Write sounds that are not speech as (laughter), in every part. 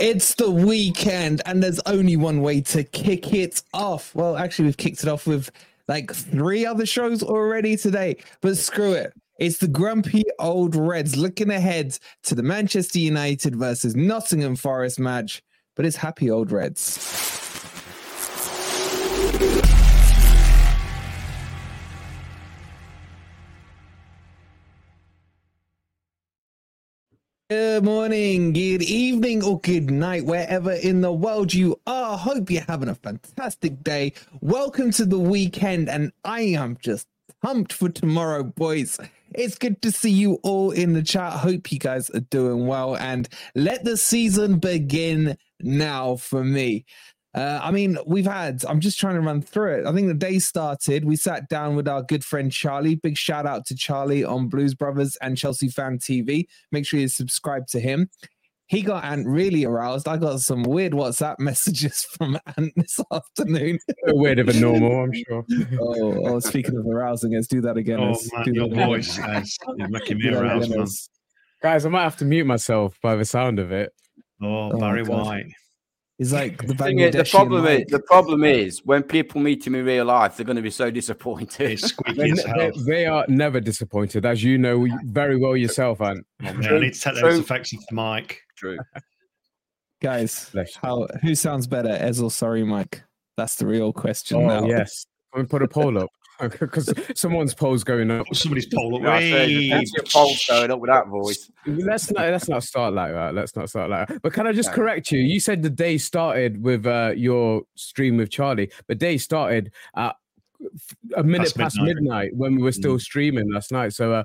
It's the weekend, and there's only one way to kick it off. Well, actually, we've kicked it off with like three other shows already today, but screw it. It's the grumpy old Reds looking ahead to the Manchester United versus Nottingham Forest match, but it's happy old Reds. Good morning, good evening, or good night, wherever in the world you are. Hope you're having a fantastic day. Welcome to the weekend, and I am just pumped for tomorrow, boys. It's good to see you all in the chat. Hope you guys are doing well, and let the season begin now for me. Uh, I mean, we've had, I'm just trying to run through it. I think the day started. We sat down with our good friend Charlie. Big shout out to Charlie on Blues Brothers and Chelsea Fan TV. Make sure you subscribe to him. He got Ant really aroused. I got some weird WhatsApp (laughs) messages from Ant this afternoon. weirder than normal, I'm sure. (laughs) oh, oh, speaking of arousing, let's do that again. Oh, Let's man, do your that again. voice guys, you're making me aroused, man. Guys, I might have to mute myself by the sound of it. Oh, Oh, Barry God. White. He's like the thing is, the Bangladeshi problem is the problem is when people meet him in real life, they're going to be so disappointed. They, they, they are never disappointed, as you know very well yourself, Ant. Oh, man, I need to take those True. effects off the. True. (laughs) Guys, how who sounds better, Ez or Sorry Mike? That's the real question Oh, now. yes. Can we put a poll up? Because someone's poll's going up. Somebody's pole Yeah, I said, away. that's your pulse going up with that voice. Let's not let's not start like that. Let's not start like that. But can I just No. correct you? You said the day started with uh, your stream with Charlie. The day started at a minute Past past midnight. midnight, when we were still streaming last night. So uh,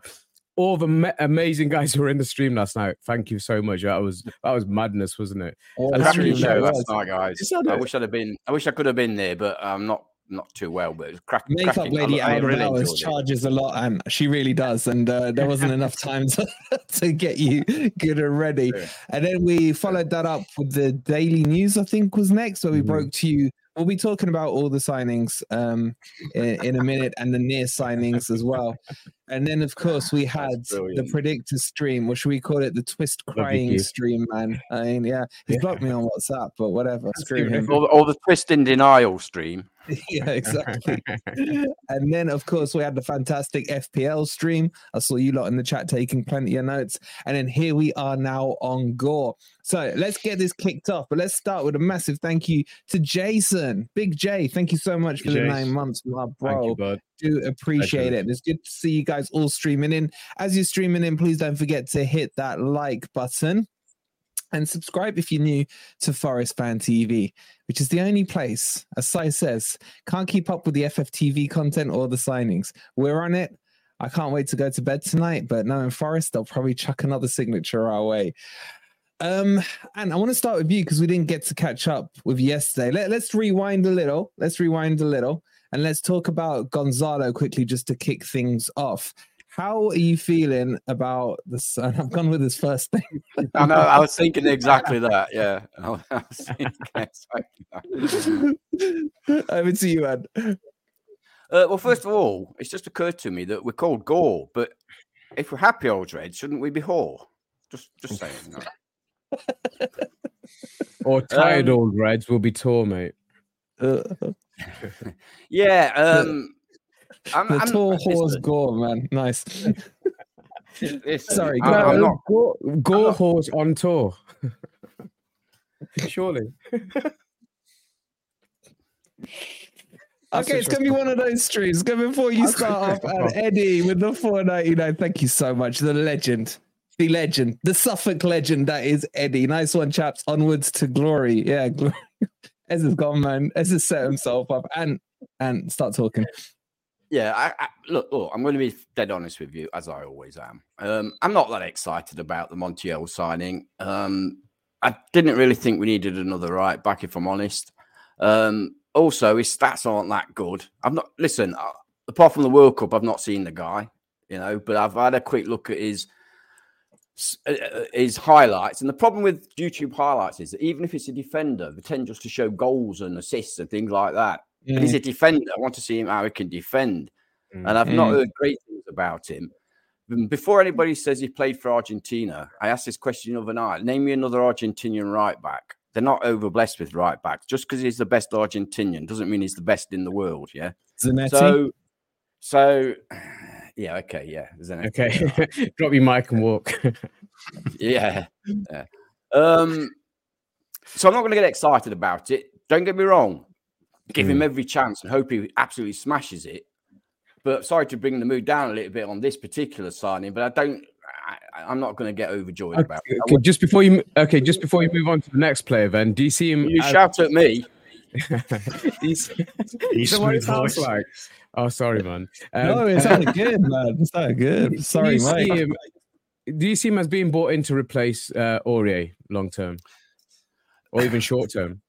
all the ma- amazing guys who were in the stream last night. Thank you so much. That was that was madness, wasn't it? All And the that's Cracking really show last night, guys. I wish I'd have been. I wish I could have been there, but I'm not not too well. But it was crack, Makeup cracking. lady I, I really it. charges a lot, and she really does. And uh, there wasn't (laughs) enough time to, (laughs) to get you good and ready. Yeah. And then we followed that up with the daily news. I think was next, where we Mhm. broke to you. We'll be talking about all the signings um, in, in a minute, and the near signings as well. And then, of course, we had the predictor stream, or should we call it the twist crying stream? Man, I mean, yeah, he's Yeah. blocked me on WhatsApp, but whatever. Screw him. Or, the- or the twist in denial stream. (laughs) yeah, exactly. (laughs) and then, of course, we had the fantastic FPL stream. I saw you lot in the chat taking plenty of notes. And then here we are now on Gore. So let's get this kicked off. But let's start with a massive thank you to Jason, Big J. Thank you so much for the nine months, my Thank bro. you, bud. Do appreciate it. It's good to see you guys all streaming in. As you're streaming in, please don't forget to hit that like button and subscribe if you're new to Forest Fan TV, which is the only place, as Sai says, can't keep up with the FFTV content or the signings. We're on it. I can't wait to go to bed tonight, but knowing Forest, they'll probably chuck another signature our way. Um, and I want to start with you because we didn't get to catch up with yesterday. Let, let's rewind a little. Let's rewind a little and let's talk about Gonzalo quickly just to kick things off. How are you feeling about this? sun? (laughs) I've gone with his first thing. I know. I was (laughs) thinking exactly that. Yeah. (laughs) I was thinking exactly that. Over to you, Ed. Uh, well, first of all, it's just occurred to me that we're called Gore, but if we're happy old Red, shouldn't we be whore? Just, just saying. no. Or tired Um, old Reds will be tall, mate. Uh, Yeah. Um, I'm, the I'm, tall horse gore, man. Nice. listen, Sorry, I'm, I'm not. Gore, Gore horse on tour. Surely. That's okay, it's gonna be one of those streams. Go before you start off, and (laughs) Eddie with the 499. Thank you so much. The legend, the legend, the Suffolk legend that is Eddie. Nice one, chaps. Onwards to glory. Yeah, glory. (laughs) Ez has gone, man. Ez has set himself up and and start talking. Yeah, I, I, look, look, I'm going to be dead honest with you, as I always am. Um, I'm not that excited about the Montiel signing. Um, I didn't really think we needed another right back, if I'm honest. Um, also, his stats aren't that good. I've not listen. Uh, apart from the World Cup, I've not seen the guy, you know. But I've had a quick look at his s- uh, uh, his highlights, and the problem with YouTube highlights is that even if it's a defender, they tend just to show goals and assists and things like that. And he's a defender. I want to see him how he can defend. Mm. And I've not Mm. heard great things about him. Before anybody says he played for Argentina, I asked this question the other night. Name me another Argentinian right back. They're not over blessed with right backs. Just because he's the best Argentinian doesn't mean he's the best in the world. Yeah. Zanetti. So, so (sighs) yeah, okay, yeah. Zanetti, Okay. (laughs) Drop your mic and walk. (laughs) yeah, yeah. Um, so I'm not going to get excited about it. Don't get me wrong. Give him every chance and hope he absolutely smashes it. But sorry to bring the mood down a little bit on this particular signing, but I don't. I, I'm not going to get overjoyed about it. Okay, just before you okay, just before you move on to the next player, then do you see him? You as- shout at me. do you see- You Is that what it sounds like? Oh, sorry, man. Um, no, it sounded good, man. It sounded good. Sorry, you see mate. him? Do you see him as being bought in to replace uh, Aurier long term, or even short term?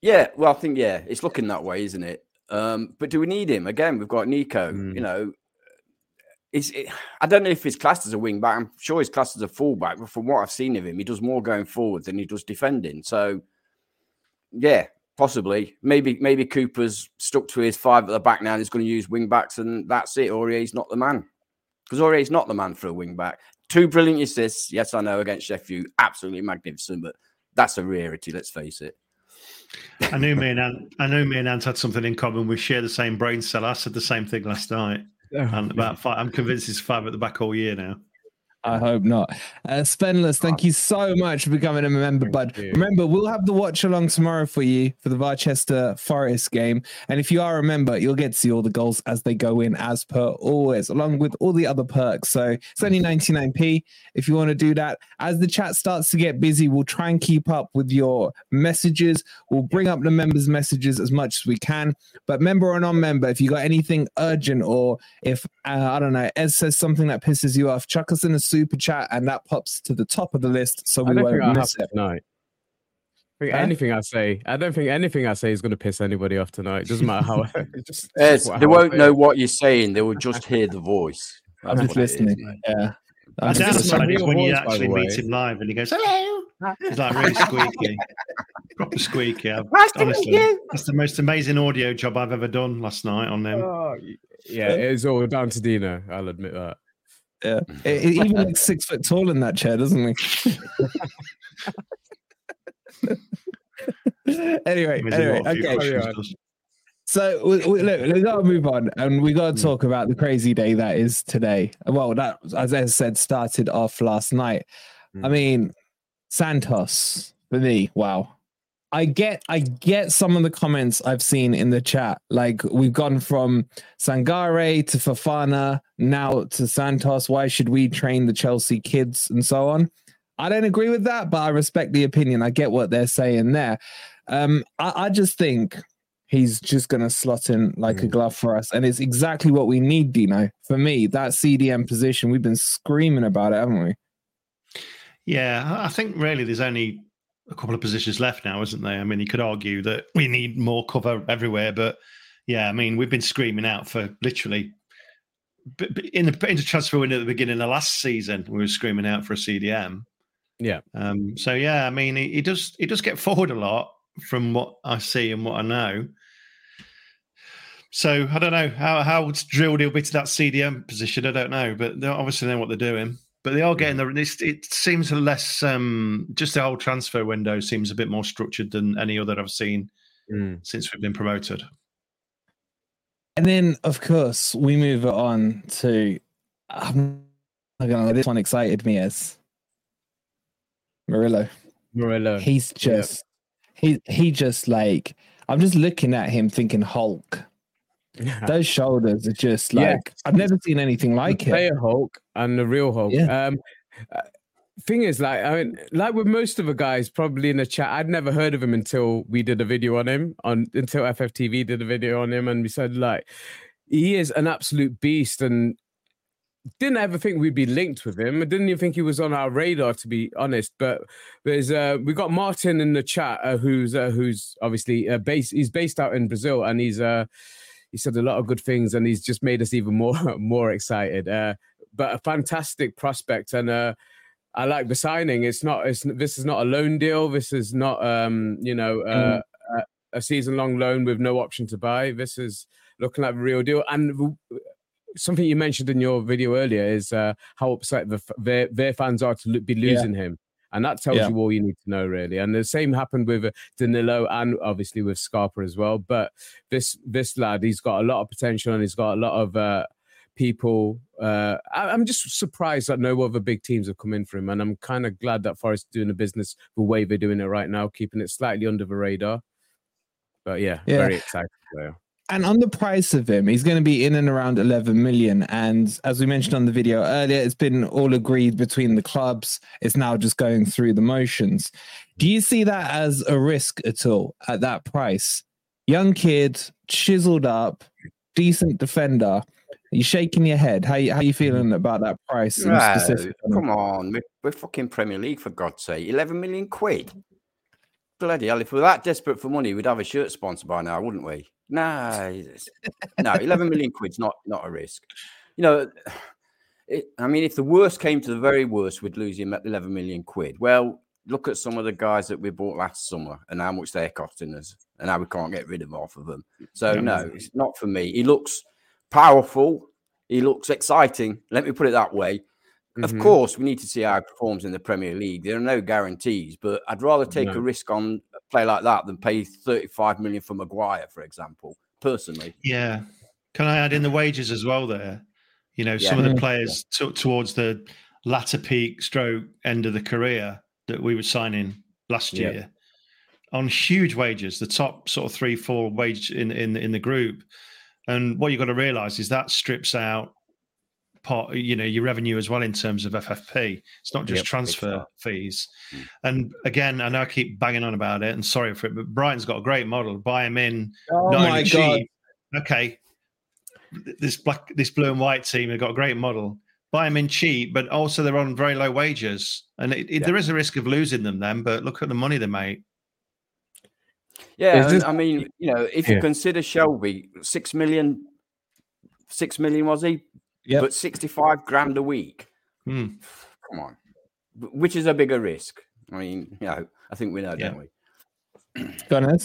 Yeah, well, I think yeah, it's looking that way, isn't it? Um, but do we need him again? We've got Neco. Mm. You know, is it, I don't know if he's classed as a wing back. I'm sure he's classed as a fullback, but from what I've seen of him, he does more going forward than he does defending. So, yeah, possibly. Maybe maybe Cooper's stuck to his five at the back now and he's going to use wing backs, and that's it. Aurier's not the man because Aurier's not the man for a wing back. Two brilliant assists, yes, I know against Sheffield, absolutely magnificent, but that's a rarity. Let's face it. I knew me and Ant, I knew me and Ant had something in common. We share the same brain cell. I said the same thing last night. Oh, and about five, I'm convinced it's five at the back all year now. I hope not. Uh, Spenless, thank you so much for becoming a member, Thank bud. you. Remember, we'll have the watch along tomorrow for you for the Manchester Forest game. And if you are a member, you'll get to see all the goals as they go in, as per always, along with all the other perks. So it's only 99p if you want to do that. As the chat starts to get busy, we'll try and keep up with your messages. We'll bring up the members' messages as much as we can. But member or non-member, if you got anything urgent or if uh, I don't know, Ez says something that pisses you off, chuck us in a super chat and that pops to the top of the list so we won't miss it. tonight. I think Huh? anything I say, I don't think anything I say is going to piss anybody off tonight. It doesn't matter how. (laughs) it's just, Yes, (laughs) just what- they how won't say know what you're saying. They will just hear the voice. (laughs) I'm just what it is, listening. mate. yeah. The I'm just This is my downside is real when you voice, by actually meet him live and he goes, hello. He's like really squeaky. Proper squeaky. I've- to meet honestly, you. that's the most amazing audio job I've ever done last night on them. Oh, y- yeah, it's all down to Dino. I'll admit that. Yeah. (laughs) It, it even looks six foot tall in that chair, doesn't he? (laughs) anyway, anyway, there's a lot of few okay. carry questions, on. does- So we, we, look, we got to move on, and we got to talk about the crazy day that is today. Well, that, as I said, started off last night. I Mm. mean, Santos for me, wow. I get, I get some of the comments I've seen in the chat. Like we've gone from Sangare to Fofana, now to Santos. Why should we train the Chelsea kids and so on? I don't agree with that, but I respect the opinion. I get what they're saying there. Um, I, I just think he's just going to slot in like a glove for us. And it's exactly what we need, Dino. For me, that CDM position, we've been screaming about it, haven't we? Yeah, I think really there's only a couple of positions left now, isn't there? I mean, you could argue that we need more cover everywhere, but yeah, I mean, we've been screaming out for literally in the into transfer window at the beginning of last season, we were screaming out for a CDM. Yeah. Um, so yeah, I mean, he, he, does he does get (laughs) forward a lot from what I see and what I know. So I don't know how how drilled he'll be to that CDM position. I don't know, but they obviously know what they're doing. But they are getting the. It seems less. Um, just the whole transfer window seems a bit more structured than any other I've seen mm. since we've been promoted. And then, of course, we move on to. I'm not gonna. This one excited me as Murillo. Murillo. He's just. He he just like I'm just looking at him thinking Hulk. Yeah. Those shoulders are just like yeah. I've never seen anything like the it. Player Hulk and the real Hulk. Yeah. Um, uh, thing is, like, I mean, like with most of the guys, probably in the chat, I'd never heard of him until we did a video on him, on until FFTV did a video on him, and we said like he is an absolute beast, and didn't ever think we'd be linked with him. I didn't even think he was on our radar, to be honest. But there's uh, we got Martin in the chat, uh, who's uh, who's obviously uh, based. He's based out in Brazil, and he's uh, he said a lot of good things, and he's just made us even more (laughs) more excited. Uh, but a fantastic prospect, and uh, I like the signing. It's not. It's this is not a loan deal. This is not um, you know uh, mm. a, a season long loan with no option to buy. This is looking like a real deal. And something you mentioned in your video earlier is uh, how upset the, their, their fans are to be losing yeah. him. And that tells yeah. you all you need to know, really. And the same happened with uh, Danilo and obviously with Scarpa as well. But this this lad, he's got a lot of potential and he's got a lot of uh, people. Uh, I, am just surprised that no other big teams have come in for him. And I'm kind of glad that Forest are doing the business the way they're doing it right now, keeping it slightly under the radar. But yeah, yeah. very excited player. And on the price of him, he's going to be in and around 11 million. And as we mentioned on the video earlier, it's been all agreed between the clubs. It's now just going through the motions. Do you see that as a risk at all at that price? Young kid, chiseled up, decent defender. You shaking your head? How you, how you feeling about that price? come on, we're, we're fucking Premier League for God's sake. 11 million quid. Bloody hell! If we are that desperate for money, we'd have a shirt sponsor by now, wouldn't we? No, (laughs) no, 11 million quid's not not a risk. You know, it, I mean, if the worst came to the very worst, we'd lose him at 11 million quid. Well, look at some of the guys that we bought last summer and how much they're costing us, and how we can't get rid of half of them. So no, it's not for me. He looks powerful. He looks exciting. Let me put it that way. Mm-hmm. Of course, we need to see how he performs in the Premier League. There are no guarantees, but I'd rather take no. a risk on a play like that than pay 35 million for Maguire, for example, personally. Yeah. Can I add in the wages as well there? You know, yeah. some of the players yeah. t- towards the latter peak stroke end of the career that we were signing last year yeah. on huge wages, the top sort of three, four wage in, in, in the group. And what you've got to realize is that strips out part, you know, your revenue as well in terms of FFP. It's not just yep, transfer fees. Mm. And again, I know I keep banging on about it, and sorry for it, but Brighton's got a great model. Buy him in. Oh my god! Okay, this black, this blue and white team have got a great model. Buy them in cheap, but also they're on very low wages, and it, it, yeah. there is a risk of losing them then. But look at the money they make. Yeah, this, I mean, you know, if yeah. you consider Shelvey, six million, six million was he Yep. But 65 grand a week. Hmm. Come on. Which is a bigger risk? I mean, you know, I think we know, yeah. don't we? Go on,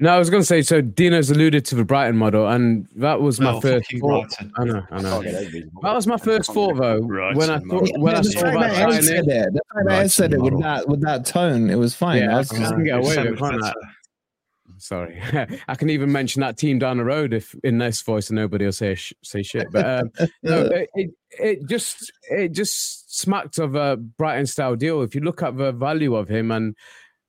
No, I was going to say. So Dino's alluded to the Brighton model, and that was my oh, first thought. Brighton. I know, I know. that was my first thought, though. Right. When I thought, when yeah, I saw that, said it, the fact that I said it with that with that tone, it was fine. Yeah, I was just going to get away with it, Sorry, (laughs) I can even mention that team down the road if in this voice, and nobody will say sh- say shit. But um, no, (laughs) it, it, it just it just smacked of a Brighton style deal. If you look at the value of him and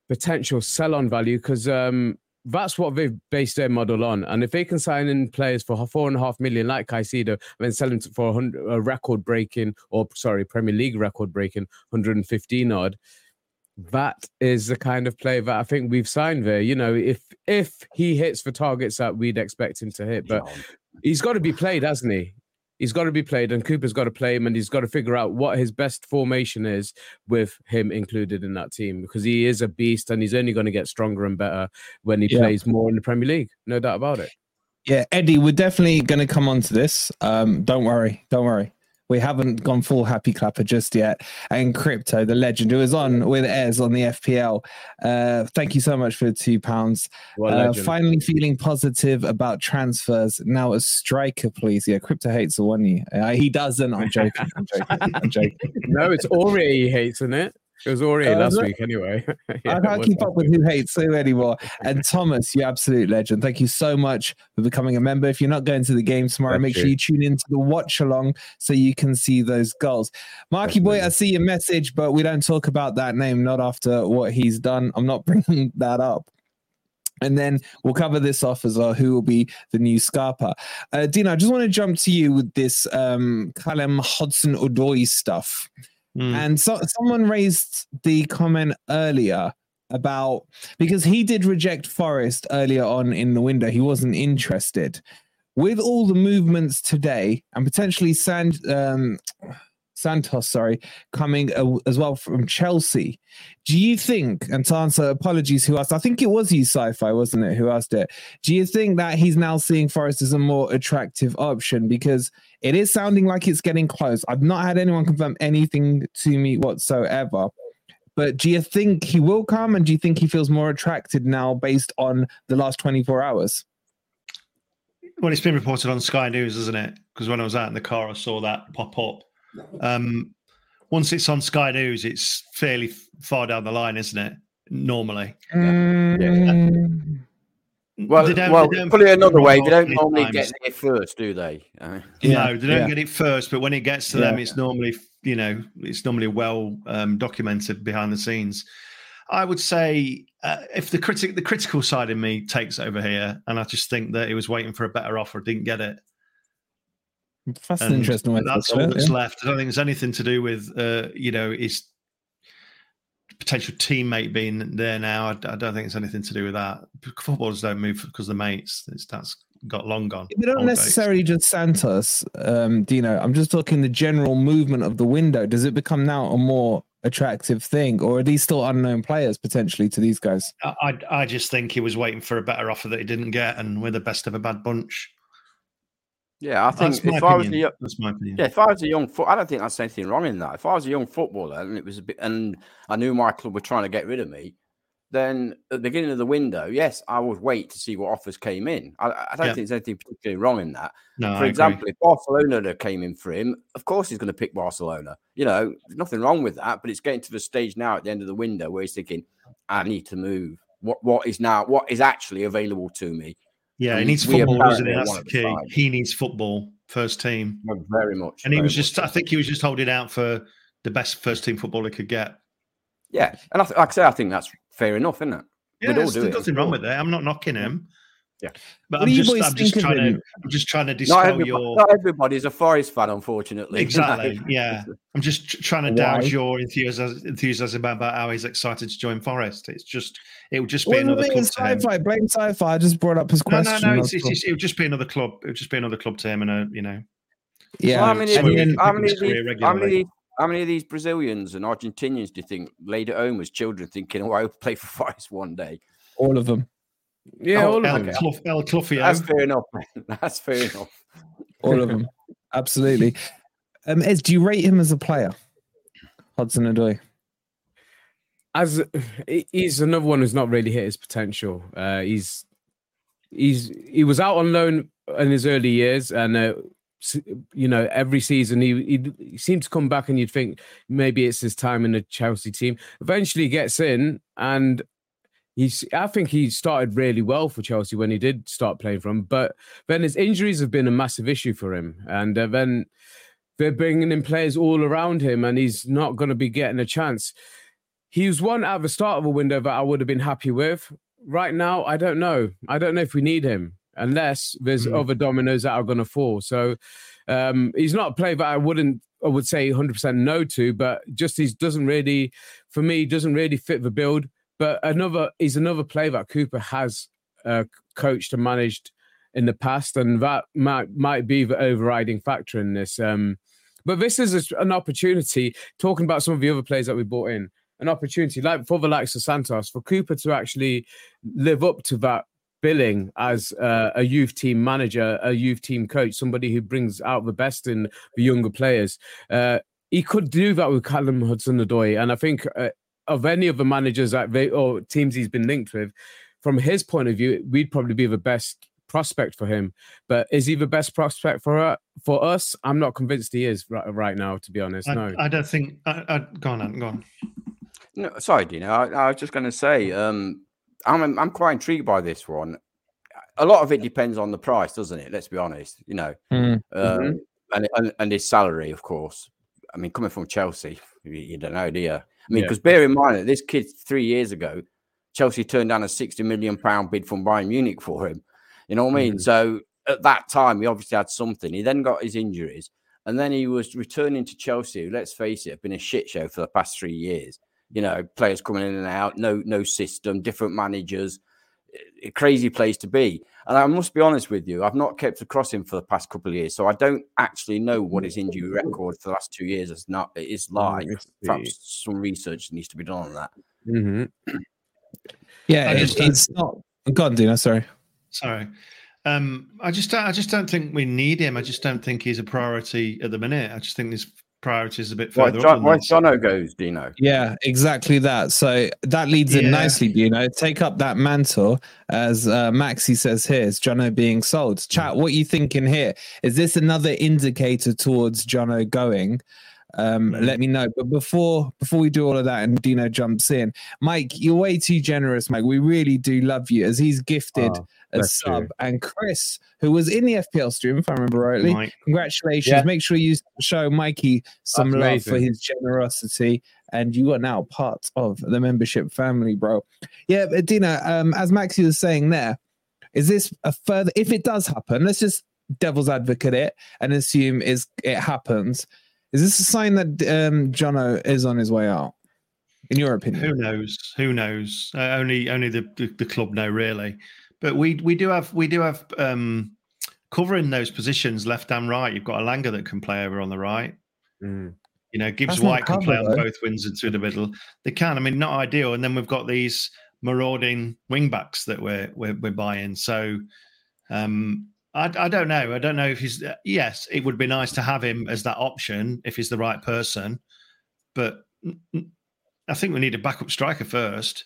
potential sell on value, because um, that's what they've based their model on. And if they can sign in players for four and a half million, like Caicedo, and then sell them for a record breaking, or sorry, Premier League record breaking, 115 odd that is the kind of play that I think we've signed there. You know, if if he hits the targets that we'd expect him to hit, but he's got to be played, hasn't he? He's got to be played, and Cooper's got to play him, and he's got to figure out what his best formation is with him included in that team because he is a beast, and he's only going to get stronger and better when he yeah. plays more in the Premier League. No doubt about it. Yeah, Eddie, we're definitely going to come on to this. Um, don't worry, don't worry. We haven't gone full happy clapper just yet. And Crypto, the legend, who is on with Ez on the FPL. Uh, thank you so much for the two pounds. Uh, finally feeling positive about transfers. Now a striker, please. Yeah, Crypto hates the one you. Uh, he doesn't. I'm joking. I'm joking. I'm joking. (laughs) no, it's Ori he hates, isn't it? It was already uh, last week anyway. (laughs) yeah, I can't keep up with who hates who anymore. And (laughs) Thomas, you absolute legend. Thank you so much for becoming a member. If you're not going to the game tomorrow, That's make true. sure you tune into the watch along so you can see those goals. Marky boy, I see your message, but we don't talk about that name, not after what he's done. I'm not (laughs) bringing that up. And then we'll cover this off as well. Who will be the new Scarpa? Uh, Dino, I just want to jump to you with this um, Callum Hudson Odoi stuff. Mm. And so someone raised the comment earlier about because he did reject Forest earlier on in the window. He wasn't interested. With all the movements today and potentially San, um, Santos, sorry, coming as well from Chelsea. Do you think, and to answer apologies, who asked, I think it was you, sci fi, wasn't it, who asked it? Do you think that he's now seeing Forest as a more attractive option? Because it is sounding like it's getting close. I've not had anyone confirm anything to me whatsoever. But do you think he will come and do you think he feels more attracted now based on the last 24 hours? Well, it's been reported on Sky News, isn't it? Because when I was out in the car, I saw that pop up. Um, once it's on Sky News, it's fairly far down the line, isn't it? Normally. Mm. Yeah. Well, well put it another way, they don't normally times. get it first, do they? Uh, no, they don't yeah. get it first, but when it gets to yeah. them, it's normally, you know, it's normally well um, documented behind the scenes. I would say uh, if the critic, the critical side of me takes over here, and I just think that he was waiting for a better offer, didn't get it, that's and an interesting way. That's all that's yeah. left. I don't think it's anything to do with uh, you know his potential teammate being there now. I, I, don't think it's anything to do with that. Footballers don't move because the mates. It's, that's got long gone. They don't necessarily days. just Santos, um, Dino. I'm just talking the general movement of the window. Does it become now a more attractive thing, or are these still unknown players potentially to these guys? I I just think he was waiting for a better offer that he didn't get, and we're the best of a bad bunch. Yeah, I think if I was a young, that's my opinion. Yeah, if I was a young foot, I don't think that's anything wrong in that. If I was a young footballer and it was a bit, and I knew my club were trying to get rid of me, then at the beginning of the window, yes, I would wait to see what offers came in. I, I don't yeah. think there's anything particularly wrong in that. No, for I example, agree. if Barcelona came in for him, of course he's going to pick Barcelona. You know, there's nothing wrong with that. But it's getting to the stage now at the end of the window where he's thinking, I need to move. What what is now what is actually available to me? Yeah, he needs football, doesn't he? That's the key. He needs football, first team. very much. And he was just, I think he was just holding out for the best first team footballer he could get. Yeah. And I th- like I say, I think that's fair enough, isn't it? Yeah, there's nothing wrong with it. I'm not knocking him. Yeah, but I'm just, I'm just trying to, I'm just trying to dispel not your. Not everybody's a Forest fan, unfortunately. (laughs) Exactly. yeah, (laughs) I'm just trying to douse your enthusiasm, enthusiasm about how he's excited to join Forest. It's just, it would just be well, another club. Sci-fi, blame sci-fi. I just brought up his question. No, no, no. It's, it's, it's, it would just be another club. It would just be another club to him, and a, you know. Yeah. how many? Then, how many? How many? How many of these Brazilians and Argentinians do you think laid at home as children thinking, oh, I will play for (laughs) Forest one day? All of them. Yeah, oh, all El, of them. Clough, El Cluffio. That's fair enough. Man. (laughs) That's fair enough. all of them. (laughs) Absolutely. Um, Ez, do you rate him as a player? Hudson Odoi. As he's another one who's not really hit his potential. Uh, he's he's he was out on loan in his early years, and uh, you know every season he, he, he seemed to come back, and you'd think maybe it's his time in the Chelsea team. Eventually, gets in, and he's I think he started really well for Chelsea when he did start playing for from, but then his injuries have been a massive issue for him, and uh, then they're bringing in players all around him, and he's not going to be getting a chance. He was one at the start of a window that I would have been happy with. Right now, I don't know. I don't know if we need him unless there's mm. other dominoes that are going to fall. So um, he's not a player that I wouldn't I would say 100% no to, but just he doesn't really, for me, doesn't really fit the build. But another is another player that Cooper has uh, coached and managed in the past, and that might might be the overriding factor in this. Um, but this is a, an opportunity. Talking about some of the other players that we brought in, an opportunity like for the likes of Santos for Cooper to actually live up to that billing as uh, a youth team manager, a youth team coach, somebody who brings out the best in the younger players. Uh, he could do that with Callum Hudson-Odoi, and I think uh, of any of the managers that they, or teams he's been linked with, from his point of view, we'd probably be the best prospect for him. But is he the best prospect for uh, for us? I'm not convinced he is right, right now, to be honest. I, no, I don't think. I, I, go on, go on. No, sorry, Dino. I, I was just going to say, um, I'm I'm quite intrigued by this one. A lot of it depends on the price, doesn't it? Let's be honest. You know, Mm. um, Mhm. and, and and his salary, of course. I mean, coming from Chelsea, you, you don't know, do you? I mean, Yeah. because bear in mind that this kid three years ago, Chelsea turned down a sixty million pound bid from Bayern Munich for him. You know what I mean? Mhm. So at that time, he obviously had something. He then got his injuries, and then he was returning to Chelsea. who, Let's face it, have been a shit show for the past three years. You know, players coming in and out, no no system, different managers, crazy place to be. And I must be honest with you, I've not kept across him for the past couple of years, so I don't actually know what his injury (laughs) record for the last two years is not is like. Perhaps some research needs to be done on that. Mhm. (clears throat) Yeah, I it- it's not. Go on, Dino. Sorry. Sorry. Um, I just don't, I just don't think we need him. I just don't think he's a priority at the minute. I just think his priority is a bit Why, further John, why. Jono goes, Dino? Yeah, exactly that. So that leads in nicely, you know. Take up that mantle, as uh, Maxi says here. Is Jono being sold? Chat. What are you thinking here? Is this another indicator towards Jono going? Um, Mm. Let me know. But before before we do all of that, and Dino jumps in, Mike, you're way too generous, Mike. We really do love you, as he's gifted Oh, a sub, you. and Chris, who was in the FPL stream, if I remember rightly. Mike. Congratulations. Yeah. Make sure you show Mikey some That's love for his generosity. And you are now part of the membership family, bro. Yeah, but Dino, um, as Maxi was saying there, is this a further if it does happen, let's just devil's advocate it and assume is it happens. Is this a sign that um Jono is on his way out? In your opinion? Who knows? Who knows? Uh, only only the, the the club know really. But we we do have we do have um covering those positions left and right. You've got Elanga that can play over on the right. Mm. You know, Gibbs That's White can play cover, on though. both wings and through the middle. They can. I mean, not ideal. And then we've got these marauding wing backs that we're we're, we're buying. So um I, I don't know. I don't know if he's. Yes, it would be nice to have him as that option if he's the right person, but I think we need a backup striker first.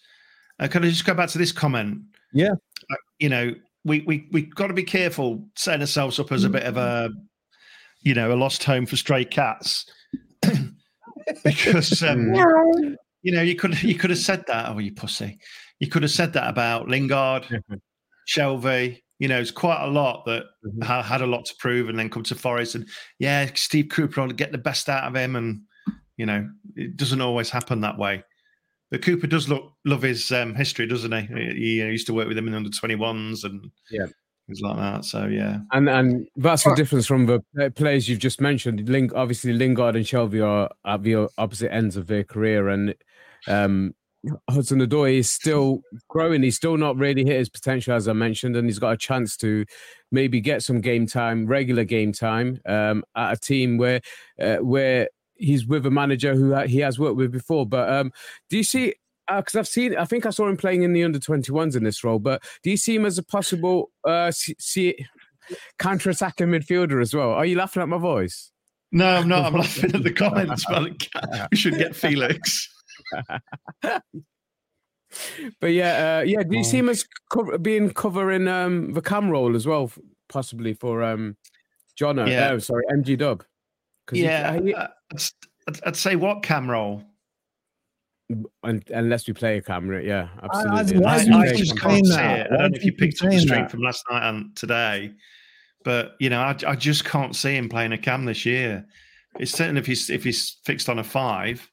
Uh, can I just go back to this comment? Yeah. Uh, you know, we we we got to be careful setting ourselves up as a bit of a, you know, a lost home for stray cats, (coughs) because um, you know you could you could have said that. Oh, you pussy! You could have said that about Lingard, (laughs) Shelvey. You know, it's quite a lot that Mhm. ha- had a lot to prove, and then come to Forest, and yeah, Steve Cooper will get the best out of him, and you know, it doesn't always happen that way. But Cooper does look love his um, history, doesn't he? He, he, uh, used to work with him in the under twenty ones and Yeah. things like that. So yeah, And and that's the difference from the players you've just mentioned. Ling, obviously, Lingard and Shelvey are at the opposite ends of their career, and um, Hudson Odoi is still growing. He's still not really hit his potential, as I mentioned, and he's got a chance to maybe get some game time, regular game time, um, at a team where uh, where he's with a manager who he has worked with before. But um, do you see? Because I've seen, I think I saw him playing in the under 21s in this role. But do you see him as a possible uh, see, see counter-attacking midfielder as well? Are you laughing at my voice? no, I'm not. I'm laughing at the comments. (laughs) But we should get Felix. (laughs) But yeah, uh, yeah. Do you see him as co- being covering um, the cam role as well, possibly for um, Jono? Yeah. Oh, sorry, MG Dub. Yeah, he- uh, I'd, I'd- say what cam role? un- unless we play a camera, yeah, absolutely. I, Unless do I just can't see it. I don't know if you picked up the stream that? from last night and today, but you know, I, I just can't see him playing a cam this year. It's certain if he's if he's fixed on a five,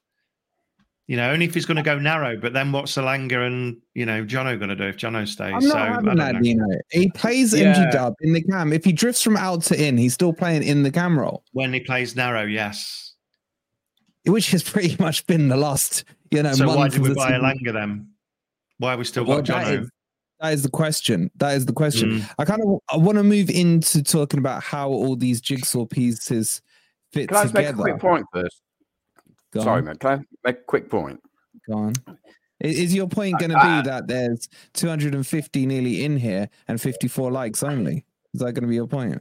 you know, only if he's going to go narrow. But then what's Elanga and you know Jono going to do if Jono stays? I'm not I having don't that, know. Dino. He plays Yeah. MG Dub in the cam. If he drifts from out to in, he's still playing in the cam role, when he plays narrow, yes. which has pretty much been the last, you know, So month why of did we buy season. Elanga then? Why have we still Well, got Jono? That is the question. That is the question. Mm. I kind of I want to move into talking about how all these jigsaw pieces fit Can I make a together. quick point first? Go Sorry, on, man. Can I make a quick point? Go on. Is your point going to be that there's 250 nearly in here and 54 likes only? Is that going to be your point?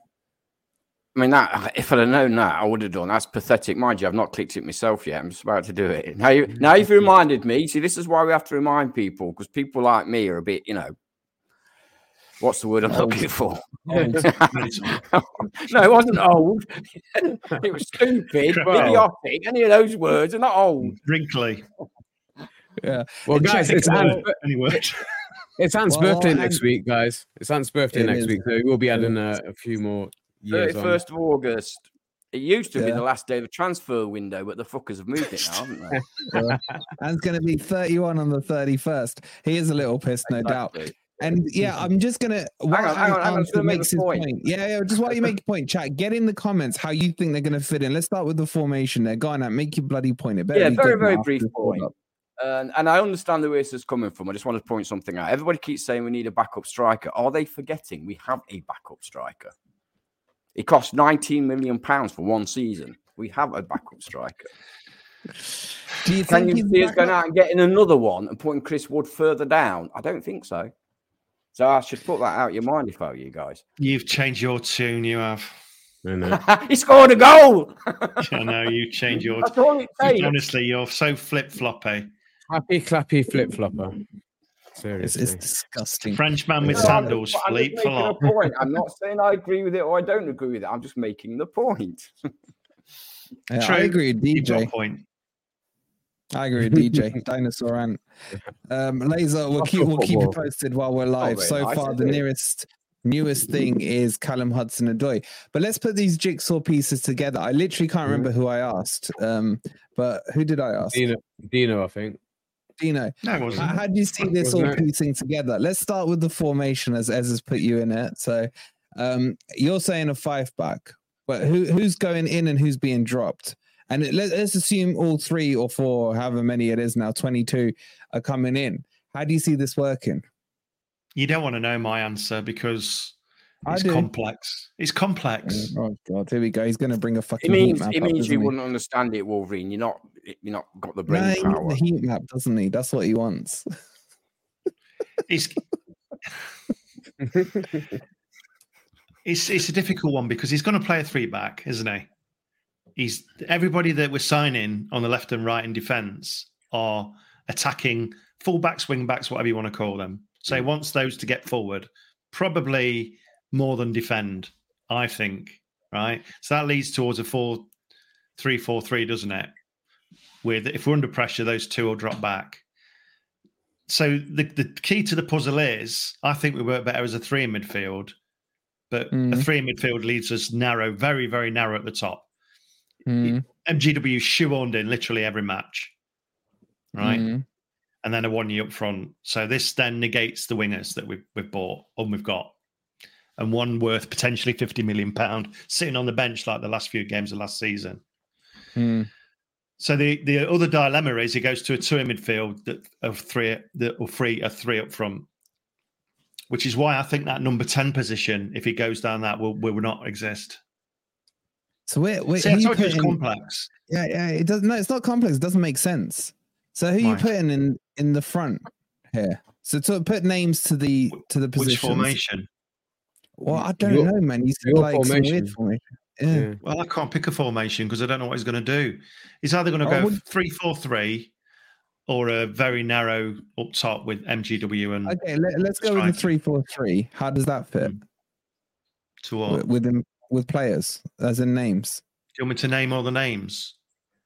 I mean, that if I'd have known that, I would have done. That's pathetic, mind you. I've not clicked it myself yet. I'm just about to do it now. You, now you've (laughs) reminded me. See, this is why we have to remind people because people like me are a bit, you know, what's the word I'm old. looking for? (laughs) no, it wasn't old. (laughs) it was stupid, (laughs) idiotic. Any of those words are not old. Wrinkly. Yeah. Well, guys, it's Anne's, it's Anne's well, birthday next week, guys. It's Anne's birthday next is. week, so we'll be adding a, a few more years. Thirty first of August. It used to yeah. be the last day of the transfer window, but the fuckers have moved it now, haven't they? yeah. And going to be 31 on the 31st. He is a little pissed, no exactly. doubt. And (laughs) yeah, I'm just gonna hang on, hang on, hang on. To make his point. point. Yeah, yeah. Just while you make your point, chat. Get in the comments how you think they're gonna fit in. Let's start with the formation. There, go on, out, make your bloody point. It better yeah, very, very brief point. And, and I understand where this is coming from. I just want to point something out. Everybody keeps saying we need a backup striker. Are they forgetting we have a backup striker? It cost 19 million pounds for one season. We have a backup striker. Do you Can you see us going out and getting another one and putting Chris Wood further down? I don't think so. So I should put that out your mind if I were you guys. You've changed your tune, you have. (laughs) he scored a goal. (laughs) I know you changed your. That's all it takes. Honestly, you're so flip floppy. Happy clappy flip flopper. Seriously. It's, it's disgusting. Frenchman with sandals, flip flop. Point. I'm not saying I agree with it or I don't agree with it. I'm just making the point. yeah, I agree with DJ. Point. I agree with DJ. (laughs) Dinosaur Ant. (laughs) Um, Laser, we'll keep we'll keep you posted while we're live. So nice far, the nearest newest thing is Callum Hudson Odoi. But let's put these jigsaw pieces together. I literally can't remember who I asked. Um, but who did I ask? Dino, Dino I think. Dino, no, how, how, do you see this all piecing together? Let's start with the formation as Ez has put you in it. So um, you're saying a five back, but who who's going in and who's being dropped? And let, us assume all three or four, however many it is now, 22 are coming in. How do you see this working? You don't want to know my answer because it's complex. It's complex. Oh God, here we go. He's going to bring a fucking. It means it means you he? wouldn't understand it, Wolverine. You're not. You're not got the brain no, power. The heat map, doesn't he? That's what he wants. it's. (laughs) (laughs) it's it's a difficult one because he's going to play a three back, isn't he? He's everybody that we're signing on the left and right in defence are attacking fullbacks, wing backs, whatever you want to call them. So he wants those to get forward, probably more than defend, I think. Right. So that leads towards a four three four three, doesn't it? With if we're under pressure, those two will drop back. So the, the key to the puzzle is I think we work better as a three in midfield, but mm. a three in midfield leaves us narrow, very, very narrow at the top. Mm. MGW shoehorned in literally every match. Right. Mm and then a one year up front. So this then negates the wingers that we've, we've bought and we've got, and one worth potentially fifty million pound sitting on the bench like the last few games of last season. Hmm. So the the other dilemma is he goes to a two in midfield that of three that or three a three up front, which is why I think that number ten position, if he goes down that, will will not exist. So wait, wait, See, it's complex. Yeah, yeah, it doesn't. No, it's not complex. It doesn't make sense. So who are you putting in in the front here? So to put names to the to the position. Which formation? Well, I don't your, know, man. You said like formation. some weird formation. Yeah. yeah. Well, I can't pick a formation because I don't know what he's going to do. He's either going to go would... three four three or a very narrow up top with MGW and. Okay, let, us go with the three four three. How does that fit? Hmm. To what? With, with with players, as in names. Do you want me to name all the names?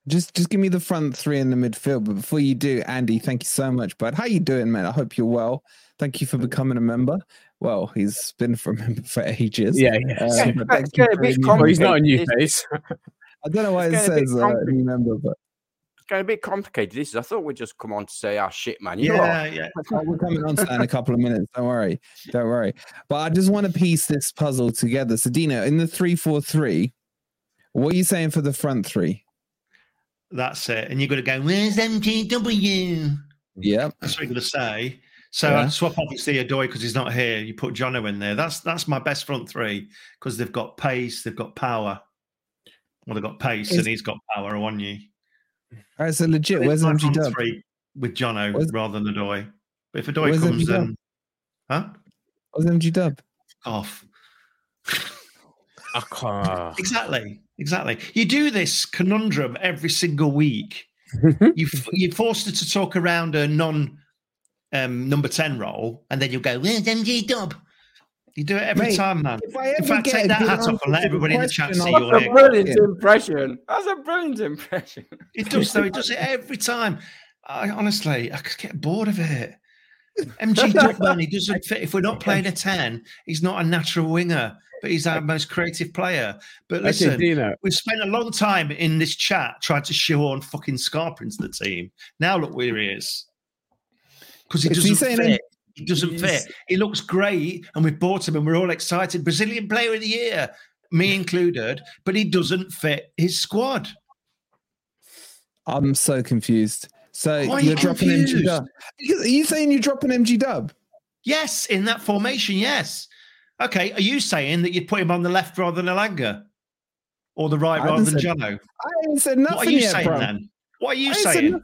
Just just give me the front three in the midfield. But before you do, Andy, thank you so much, bud. How you doing, man? I hope you're well. Thank you for becoming a member. Well, he's been a member for ages. Yeah, yeah. Um, well, he's not a new face. (laughs) I don't know why it says uh, new member, but it's going to be complicated. This is, I thought we'd just come on to say "Ah, oh, shit, man. You yeah, yeah. we're coming on to that in a couple of minutes. Don't worry, don't worry. But I just want to piece this puzzle together. So, Dino, in the three four three, what are you saying for the front three? That's it. And you've got to go, where's MGW? Yeah. That's what you're going to say. So yeah. I'd swap obviously Odoi because he's not here. You put Jono in there. That's that's my best front three because they've got pace, they've got power. Well, they've got pace, and he's got power on you. All right, so legit. Where's MG Dub? with Jono Where's- rather than Odoi. But if Odoi Where's comes, MG Dub? huh? What's MG Dub? Off. Exactly. Exactly. You do this conundrum every single week. (laughs) you f- you forced her to talk around a non um, number ten role, and then you'll go, "Where's MG Dub?" You do it every Mate, time, man. If I In fact, get take that hat off and let everybody in the chat see I'll your That's a brilliant Yeah. impression. That's a brilliant impression. (laughs) It does though. It does it every time. I honestly, I could get bored of it. MG Dubman, (laughs) he doesn't fit. If we're not playing a ten, he's not a natural winger, but he's our most creative player. But Okay, listen, Dino. we've spent a long time in this chat trying to shoehorn fucking Scarpa into the team. Now look where he is. Because he Is doesn't saying fit. He doesn't He's- fit. He looks great, and we've bought him, and we're all excited. Brazilian Player of the Year, me included, but he doesn't fit his squad. I'm so confused. So Why are you're you dropping MG? Dub. Are you saying you're dropping MG Dub? Yes, in that formation, yes. Okay, are you saying that you'd put him on the left rather than Elanga? Or the right rather than said- Jono? I ain't said nothing What are you yet, saying bro. then? What are you I saying?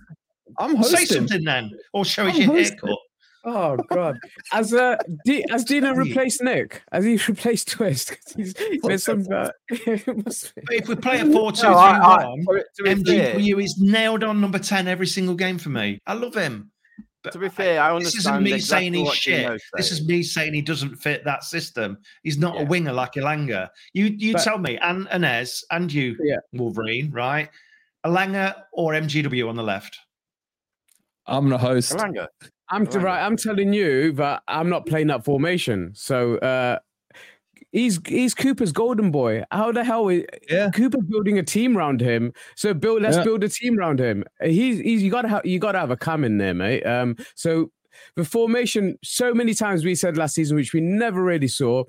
I'm hosting. Say something then, or show us I'm your hosting. haircut. Oh God! As uh, D- has Dino replaced Nick? As he replaced Twist? 'Cause he's, there's some. Uh, (laughs) it must be. If we play a 4 2 No, I- I- 3 1, to be- to be MGW is nailed on number 10 every single game for me. I love him. But To be fair, I this isn't me exactly saying he's shit. Dino's This is me saying he doesn't fit that system. He's not a winger like Elanga. You you But- tell me, and Inez, and you, Yeah. Wolverine, right? Elanga or MGW on the left? I'm the host. I'm Right. I'm telling you that I'm not playing that formation. So uh, he's he's Cooper's golden boy. How the hell is Yeah. Cooper building a team around him? So build. Let's Yeah. build a team around him. He's he's you gotta have you gotta have a cam in there, mate. Um. So the formation. So many times we said last season, which we never really saw.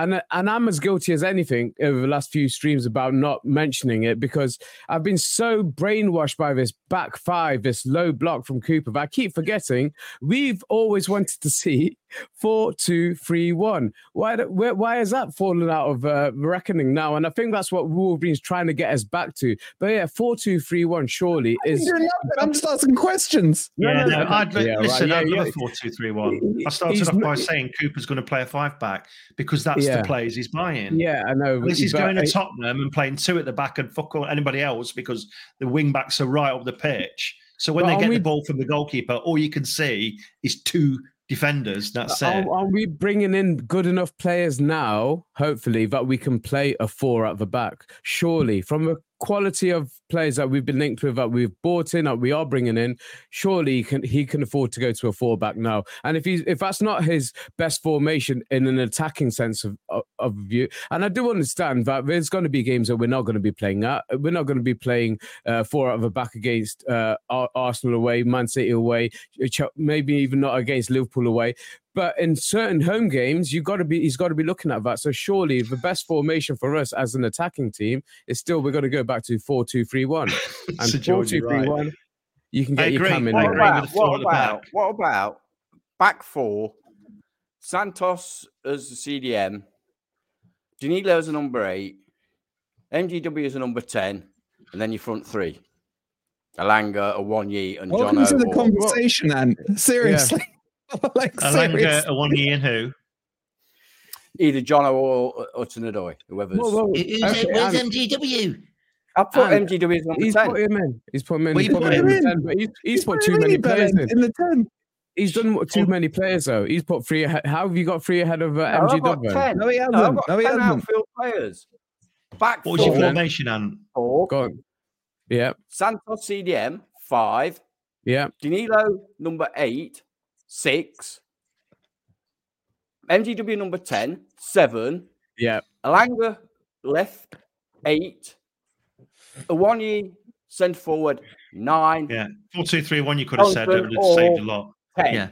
And, and I'm as guilty as anything over the last few streams about not mentioning it because I've been so brainwashed by this back five, this low block from Cooper. But I keep forgetting we've always wanted to see four, two, three, one. Why? do- Where, why is that fallen out of uh, reckoning now? And I think that's what Wolverine's trying to get us back to. But yeah, four, two, three, one. Surely I'm is. I'm just asking questions. Yeah, no, no, no. I'd, Yeah, right, listen, yeah, I'd love yeah. a 4 2 3 1. He- I started he's off by not- saying Cooper's going to play a five back because that's Yeah. the plays he's buying. Yeah, I know. He's but going to Tottenham and playing two at the back and fuck all anybody else because the wing backs are right up the pitch. So when they get we- the ball from the goalkeeper, all you can see is two defenders. That's it. Are, are we bringing in good enough players now, hopefully, that we can play a four at the back? Surely, from the quality of players that we've been linked with, that we've bought in, that we are bringing in, surely he can he can afford to go to a four back now. And if he's if that's not his best formation in an attacking sense of of, view, and I do understand that there's going to be games that we're not going to be playing at. We're not going to be playing uh, four of a back against uh, Arsenal away, Man City away, maybe even not against Liverpool away. But in certain home games, you've got to be he's got to be looking at that. So surely the best formation for us as an attacking team is still we're going to go back to four two three one (laughs) and Sir four George, two you're three right. one. You can I get your agree. cam in What there. about, the what at the about, back. what about back four? Santos as the CDM, Danilo as a number eight, MGW as a number 10, and then your front three. Elanga, a one year, and John Welcome to the conversation, and seriously, (laughs) like Elanga, seriously. a one year and who? Either John or Hudson-Odoi, whoever's. Whoa, whoa. Okay, where's and MGW? I put and MGW as number He's 10. put him in. He's put him in. Well, He's you put put him him in, in. 10, but he's, he's put too many players in. in the ten. He's done too Oh. many players though. He's put three ahead. How have you got three ahead of uh, No, I've got 10. No, he hasn't. No, I've got No, he 10 hasn't. outfield players. Back What was your four, formation, Ant? four. Go on. Yeah, Santos CDM, five. yeah. Danilo, number eight, six. MGW, number 10, seven. Yeah, Elanga, left, eight. Awoniyi, centre forward, nine, Yeah, four two three one. You could have said it would have saved a lot. 10. Yeah,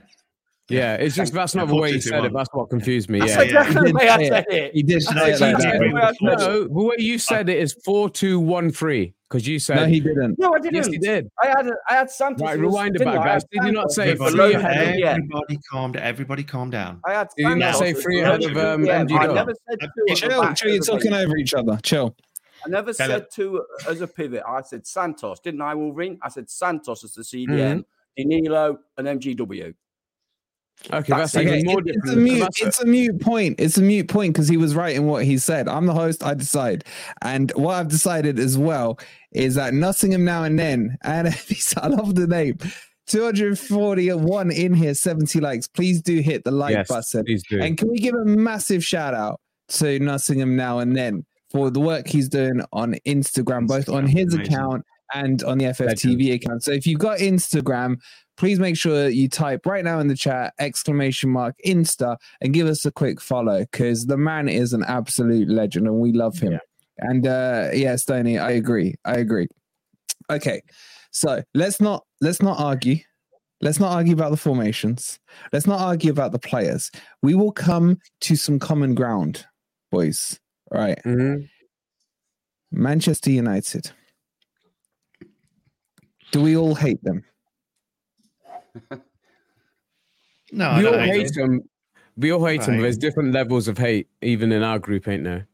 yeah. It's just that's not Yeah, the way you four, two, said it. That's what confused me. That's Yeah. yeah. exactly the way I said it. He did No, say it like that. Agree with the four. No, the way you said it is four two one three because you said No, he didn't. No, I didn't. yes, he did. I had I had Santos. Right, rewind it back, I? I guys. Did you not say as three below ahead of- CDM. everybody calm down. Everybody calm down. I had Did you not say as three ahead of um, CDM. MG I Dub? never said two Chill, chill. You're talking over each other. Chill. I never Bella. said two as a pivot. I said Santos, didn't I, Wolverine? I said Santos as the CDM. Mm-hmm. Danilo, and MGW. Okay, that's, that's more It's a mute. It's a mute point. It's a mute point because he was right in what he said. I'm the host. I decide, and what I've decided as well is that Nottingham now and then, (laughs) and I love the name. 241 in here, 70 likes. Please do hit the like yes, button. And can we give a massive shout out to Nottingham now and then for the work he's doing on Instagram, both on his amazing. account and on the FFTV account. So if you've got Instagram, please make sure you type right now in the chat exclamation mark Insta and give us a quick follow because the man is an absolute legend and we love him. Yeah. And uh yeah, Stoney, I agree. I agree. Okay. So let's not let's not argue. Let's not argue about the formations. Let's not argue about the players. We will come to some common ground, boys. All right. mm-hmm. Manchester United. Do we all hate them? (laughs) no, we all hate them. them. We all hate right. them. There's different levels of hate, even in our group, ain't there?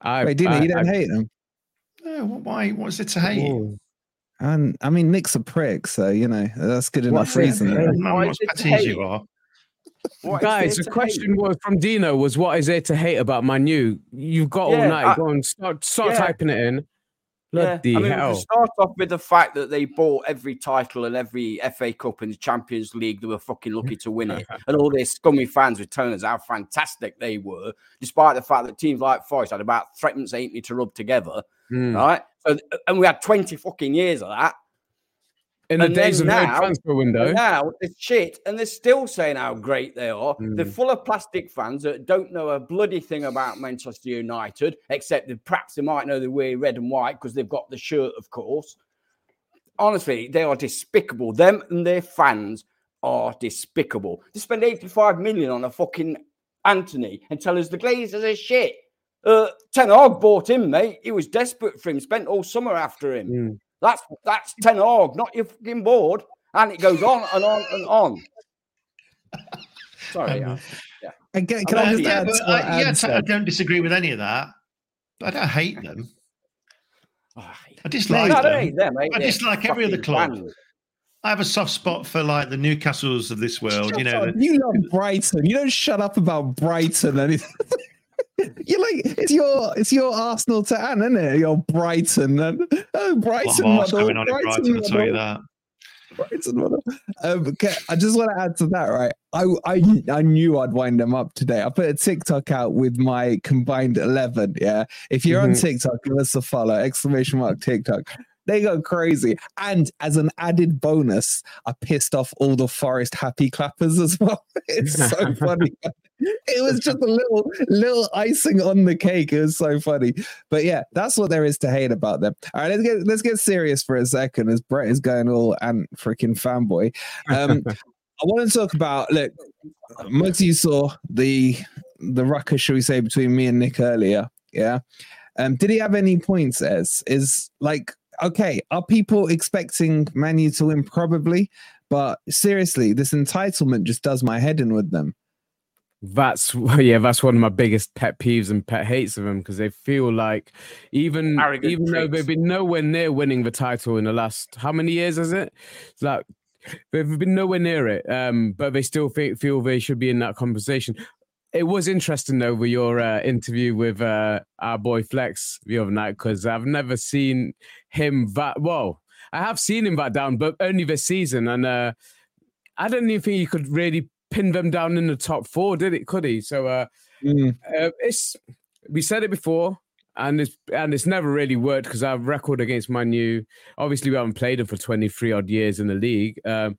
I, Wait, Dina, I, you don't I, hate them? No, why? What's it to hate? Ooh. And I mean, Nick's a prick, so you know that's good enough reason. What you are. What Guys, the question hate? was from Dino was what is there to hate about Manu? You've got yeah, all night. I, Go and start start yeah. typing it in. Bloody yeah. I mean, hell. start off with the fact that they bought every title and every FA Cup and the Champions League. They were fucking lucky to win it. (laughs) and all their scummy fans were telling us how fantastic they were, despite the fact that teams like Forest had about threepence me to rub together. Mm. Right? So, and we had 20 fucking years of that. In the days of now, no transfer window. Now it's shit, and they're still saying how great they are. Mm. They're full of plastic fans that don't know a bloody thing about Manchester United, except that perhaps they might know they wear red and white because they've got the shirt, of course. Honestly, they are despicable. Them and their fans are despicable. They spend 85 million on a fucking Antony and tell us the Glazers are shit. Uh, Ten Hag bought him, mate. He was desperate for him. Spent all summer after him. Mm. That's that's Ten Hag, not your fucking board. And it goes on and on and on. Sorry, um, yeah. I get, can I, I yeah, I, yeah I don't disagree with any of that. But I don't hate them. Oh, I dislike no, them. them I dislike every other club. I have a soft spot for like the Newcastles of this world. Shut you know, you love Brighton. You don't shut up about Brighton. Anything. (laughs) You're like it's your it's your Arsenal to Anne, isn't it? Your Brighton and oh, Brighton model. Going on Brighton, Brighton I'll tell you that. Brighton model. Um, okay, I just want to add to that, right? I, I I knew I'd wind them up today. I put a TikTok out with my combined eleven. Yeah, if you're mm-hmm. on TikTok, give us a follow! Exclamation mark TikTok they go crazy. And as an added bonus, I pissed off all the Forest happy clappers as well. (laughs) It's so (laughs) funny. It was just a little little icing on the cake. It was so funny. But yeah, that's what there is to hate about them. All right, let's get let's get serious for a second as Brett is going all and freaking fanboy. Um I want to talk about look, of you saw the the ruckus, shall we say, between me and Nick earlier. Yeah. Um, did he have any points as is like okay, are people expecting Manu to win? Probably, but seriously, this entitlement just does my head in with them. That's (laughs) yeah, that's one of my biggest pet peeves and pet hates of them because they feel like even Arrogant even though they've been nowhere near winning the title in the last how many years is it? It's like they've been nowhere near it, um, but they still feel, feel they should be in that conversation it was interesting though with your uh, interview with uh, our boy Flex the other night because I've never seen him that well. I have seen him that down, but only this season, and uh, I don't even think he could really pin them down in the top four, did it? Could he? So uh, mm. Uh, it's we said it before. And it's and it's never really worked because our record against Manu, obviously we haven't played them for 23 odd years in the league. Um,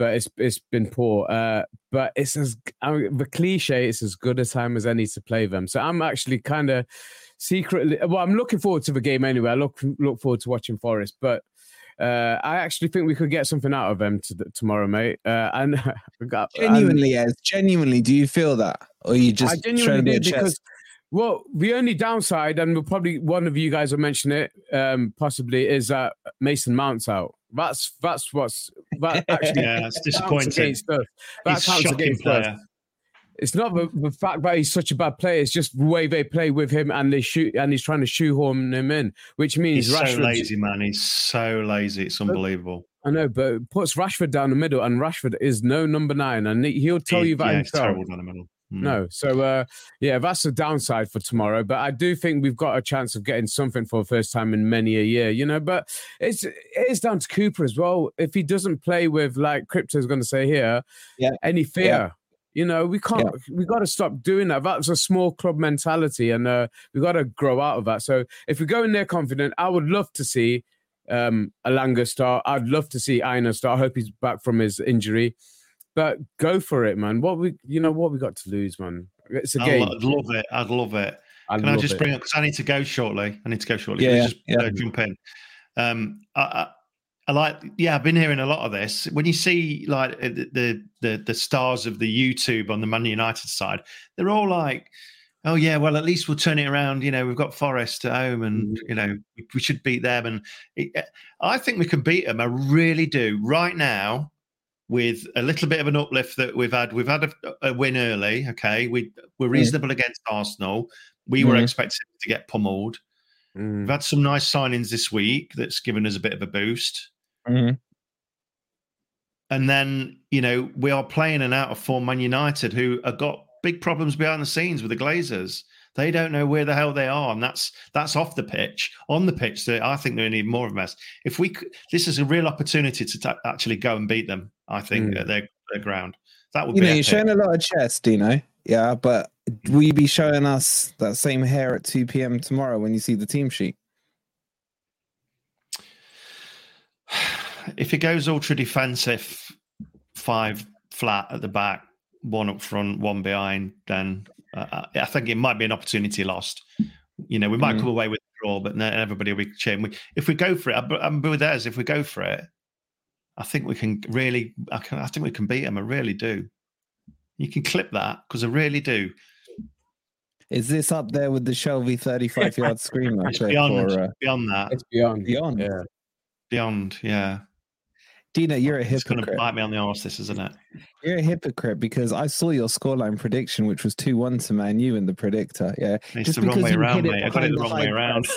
but it's it's been poor. Uh, but it's as I mean, the cliche. It's as good a time as any to play them. So I'm actually kind of secretly. Well, I'm looking forward to the game anyway. I look look forward to watching Forest, but. Uh, I actually think we could get something out of them to, tomorrow, mate. Uh, and (laughs) got, genuinely, and, genuinely, do you feel that, or you just I genuinely did because well, the only downside, and we'll probably one of you guys will mention it, um, possibly, is that Mason Mount's out. That's that's what's that (laughs) actually yeah, it's disappointing. That he's counts against player. us. It's not the, the fact that he's such a bad player. It's just the way they play with him, and they shoot, and he's trying to shoehorn him in, which means he's Rashford, so lazy, man. He's so lazy. It's unbelievable. I know, but puts Rashford down the middle, and Rashford is no number nine, and he'll tell you that yeah, himself. terrible down the middle. Mm. No, so uh, yeah, that's the downside for tomorrow. But I do think we've got a chance of getting something for the first time in many a year, you know. But it's it is down to Cooper as well. If he doesn't play with like Crypto is going to say here, yeah, any fear. Yeah. You know, we can't. Yeah. We got to stop doing that. That's a small club mentality, and uh, we got to grow out of that. So, if we go in there confident, I would love to see um, Elanga start. I'd love to see Aina start. I hope he's back from his injury. But go for it, man. What we, you know, what we got to lose, man. It's a game. I'd love it. I'd love it. I'd Can I just it. bring up because I need to go shortly. I need to go shortly. Yeah, just yeah. Uh, jump in. Um, I, I, I, like. Yeah, I've been hearing a lot of this. When you see like the, the the the stars of the YouTube on the Man United side, they're all like, "Oh yeah, well at least we'll turn it around." You know, we've got Forest at home, and mm-hmm. you know we, should beat them. And it, I think we can beat them. I really do. Right now, with a little bit of an uplift that we've had. We've had a, a win early. Okay, we we're mm. reasonable mm. against Arsenal. We mm. were expected to get pummeled. Mm. We've had some nice signings this week that's given us a bit of a boost. Mm. And then you know we are playing an out of form Man United who have got big problems behind the scenes with the Glazers. They don't know where the hell they are, and that's that's off the pitch. On the pitch, they, I think they're in even more of a mess. If we, this is a real opportunity to t- actually go and beat them. I think mm. at their, their ground. That would you know epic. you're showing a lot of chest, Dino. Yeah, but will you be showing us that same hair at 2 p.m. tomorrow when you see the team sheet? If it goes ultra defensive, five flat at the back, one up front, one behind, then uh, I think it might be an opportunity lost. You know, we might mm. come away with a draw, but then everybody will be cheering. If we go for it, I'm with theirs. If we go for it, I think we can really, I, can, I think we can beat them. I really do. You can clip that because I really do. Is this up there with the Shelvey 35 yard (laughs) screamer? It's beyond, for, uh, beyond that. It's beyond. Beyond. Yeah. Beyond, yeah. Dina, you're a hypocrite. It's going to bite me on the arse, this, isn't it? You're a hypocrite because I saw your scoreline prediction, which was 2 1 to Man U in the predictor. Yeah. It's Just the wrong way around, mate. I got it the wrong way around.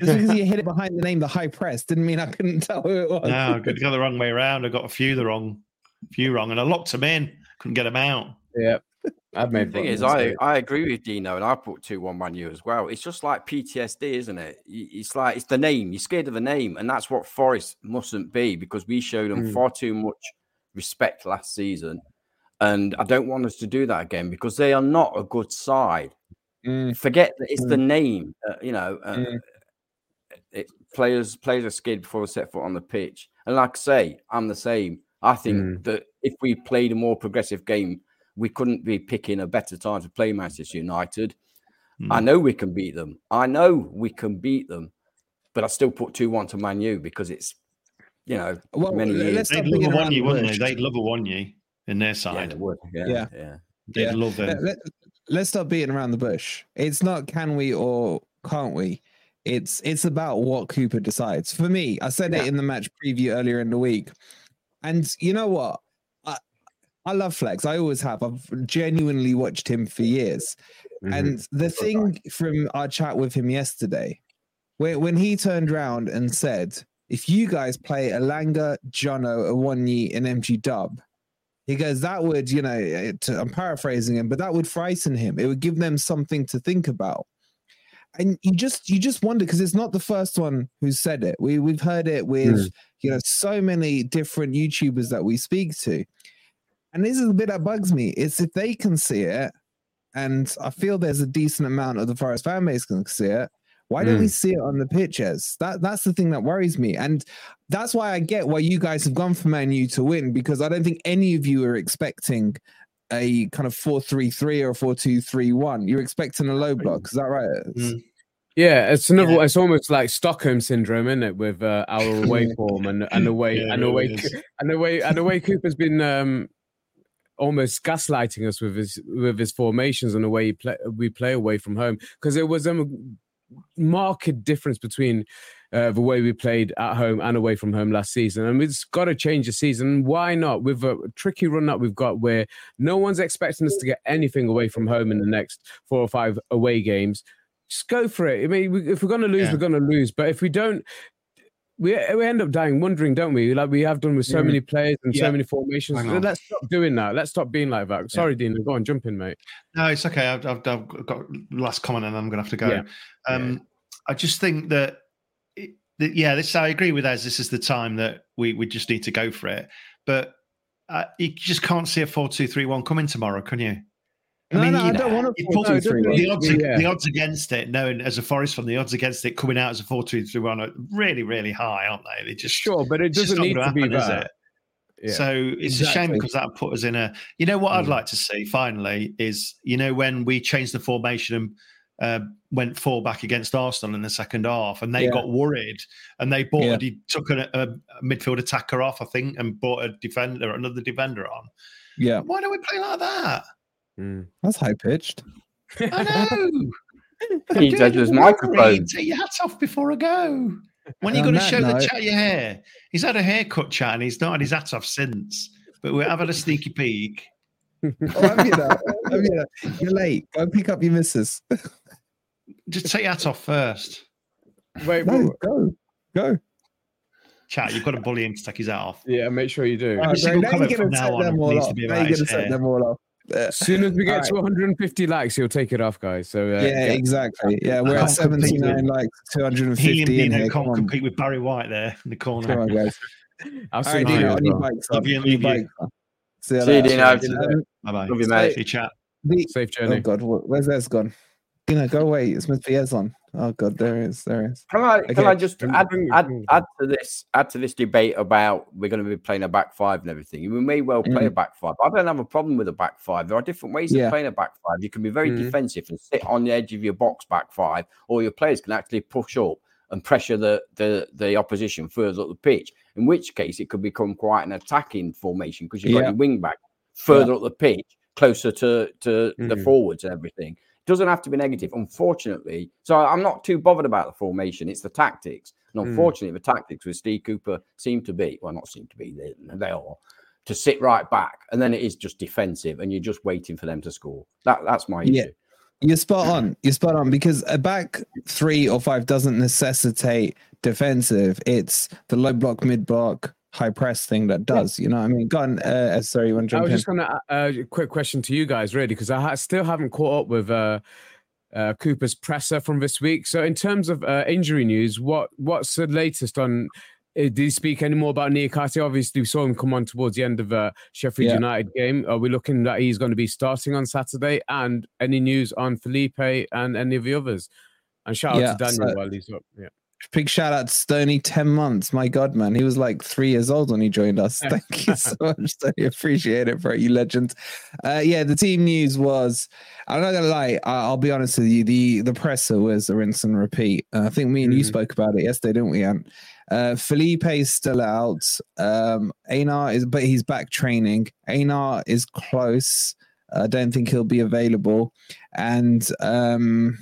Just because you hit it behind the name, the high press, didn't mean I couldn't (laughs) tell who it was. No, I got the wrong way around. I got a few the wrong, few wrong, and I locked them in. Couldn't get them out. Yeah. I've made the thing is, I, I agree with Dino, and I put two one Man U as well. It's just like PTSD, isn't it? It's like it's the name. You're scared of the name, and that's what Forest mustn't be because we showed them mm. far too much respect last season, and I don't want us to do that again because they are not a good side. Mm. Forget that it's mm. the name. Uh, you know, uh, mm it, players players are scared before they set foot on the pitch. And like I say, I'm the same. I think mm. that if we played a more progressive game, we couldn't be picking a better time to play Manchester United. Mm. I know we can beat them. I know we can beat them, but I still put two one to Man U because it's you know well, many years. They'd love a one you, wouldn't they? They'd love a one you in their side. Yeah, would. Yeah, yeah, yeah. They'd yeah. love it. Let, let's stop beating around the bush. It's not can we or can't we. It's it's about what Cooper decides. For me, I said yeah. it in the match preview earlier in the week. And you know what? I, love Flex. I always have. I've genuinely watched him for years. Mm-hmm. And the thing from our chat with him yesterday, when, when he turned around and said, if you guys play Elanga, Jono, Awoniyi, and MG Dub, he goes, that would, you know, it, I'm paraphrasing him, but that would frighten him. It would give them something to think about and you just you just wonder because it's not the first one who said it. We we've heard it with mm. you know so many different YouTubers that we speak to, and this is the bit that bugs me. It's if they can see it, and I feel there's a decent amount of the Forest fan base can see it. Why don't we hmm. see it on the pitches? That that's the thing that worries me, and that's why I get why you guys have gone for Man U to win because I don't think any of you are expecting a kind of four three three or four two three one. You're expecting a low block, is that right? Mm. Yeah, it's another. Yeah. It's almost like Stockholm syndrome, isn't it? With uh, our away (laughs) form and and the way yeah, and the way (laughs) and the way and the way Cooper's been um, almost gaslighting us with his with his formations and the way he play, we play away from home because there was a marked difference between uh, the way we played at home and away from home last season. And we've got to change the season. Why not? With a tricky run that we've got where no one's expecting us to get anything away from home in the next four or five away games. Just go for it. I mean, if we're going to lose, yeah. we're going to lose. But if we don't, we we end up dying wondering, don't we? Like we have done with so many players and so many formations. Let's stop doing that. Let's stop being like that. Sorry, yeah. Dean. Go on, jump in, mate. No, it's okay. I've, I've, I've got last comment, and I'm going to have to go. Yeah. Um, I just think that, it, that, yeah, this I agree with As This is the time that we we just need to go for it. But uh, you just can't see a four-two-three-one coming tomorrow, can you? I no, mean, no, I don't want to. No, the, odds, yeah. the odds against it, knowing as a Forest fan, the odds against it coming out as a four-two-three-one are really, really high, aren't they? They just sure, but it doesn't need to happen, be that. Yeah. So it's exactly. a shame because that put us in a. You know what mm. I'd like to see finally is you know when we changed the formation and uh, went four back against Arsenal in the second half, and they yeah. got worried, and they bought yeah. a, took a, a, midfield attacker off, I think, and bought a defender, another defender on. Yeah, why don't we play like that? Mm. That's high pitched. I know. (laughs) he judges microphone. Take your hat off before I go. When are you going to show note, the chat your hair? He's had a haircut chat and he's not had his hat off since. But we're having a sneaky peek. oh, I'm, you know, I'm, (laughs) you know, you're late. Go pick up your missus. Just take your hat off first. Wait, no, go, go. Chat, you've got to bully him to take his hat off. Yeah, make sure you do. Right, now you're going to set them all off. Now you're going to set them all off. As soon as we get right. to 150 likes, he'll take it off, guys. So uh, yeah, exactly. Yeah, we're at 79 likes, 250. He and Dino can't compete with Barry White there in the corner. Come on, guys. (laughs) I'll see you on your bikes. Love you, leave you. See you, Dino. Bye bye. Love you, mate. See you, chat. Safe journey. Oh God, where's Ez gone? Dino, go away. It's meant to be Ez on. Oh God, there is, there is. Can I, okay. can I just add, add, add to this, add to this debate about we're going to be playing a back five and everything. We may well play mm. a back five. I don't have a problem with a back five. There are different ways yeah. of playing a back five. You can be very mm. defensive and sit on the edge of your box back five, or your players can actually push up and pressure the the, the opposition further up the pitch. In which case, it could become quite an attacking formation because you've got yeah. your wing back further yeah. up the pitch, closer to to mm. the forwards and everything. Doesn't have to be negative, unfortunately. So I'm not too bothered about the formation. It's the tactics. And hmm. unfortunately, mm. the tactics with Steve Cooper seem to be, well, not seem to be, they, they are, to sit right back. And then it is just defensive and you're just waiting for them to score. That That's my yeah. issue. You're spot on. You're spot on because a back three or five doesn't necessitate defensive. It's the low block, mid block, high press thing that does. You know, I mean, go on. Uh, uh sorry, you want to I was in? just going to uh, uh quick question to you guys, really, because I ha- still haven't caught up with uh, uh, Cooper's presser from this week. So, in terms of uh, injury news, what what's the latest on? Uh, did he speak any more about Niakhaté? Obviously, we saw him come on towards the end of uh, Sheffield yeah. United game. Are we looking that he's going to be starting on Saturday? And any news on Felipe and any of the others? And shout yeah, out to Daniel so, while he's up. Yeah. Big shout out to Stony, 10 months. My God, man. He was like three years old when he joined us. Thank you so much. (laughs) Stony. Appreciate it, bro. You legend. Uh, yeah, the team news was, I'm not going to lie, I'll be honest with you. The the presser was a rinse and repeat. Uh, I think me and mm. you spoke about it yesterday, didn't we, Ant? Uh, Felipe is still out. Um, Aina is, but he's back training. Aina is close. I don't think he'll be available. And, um,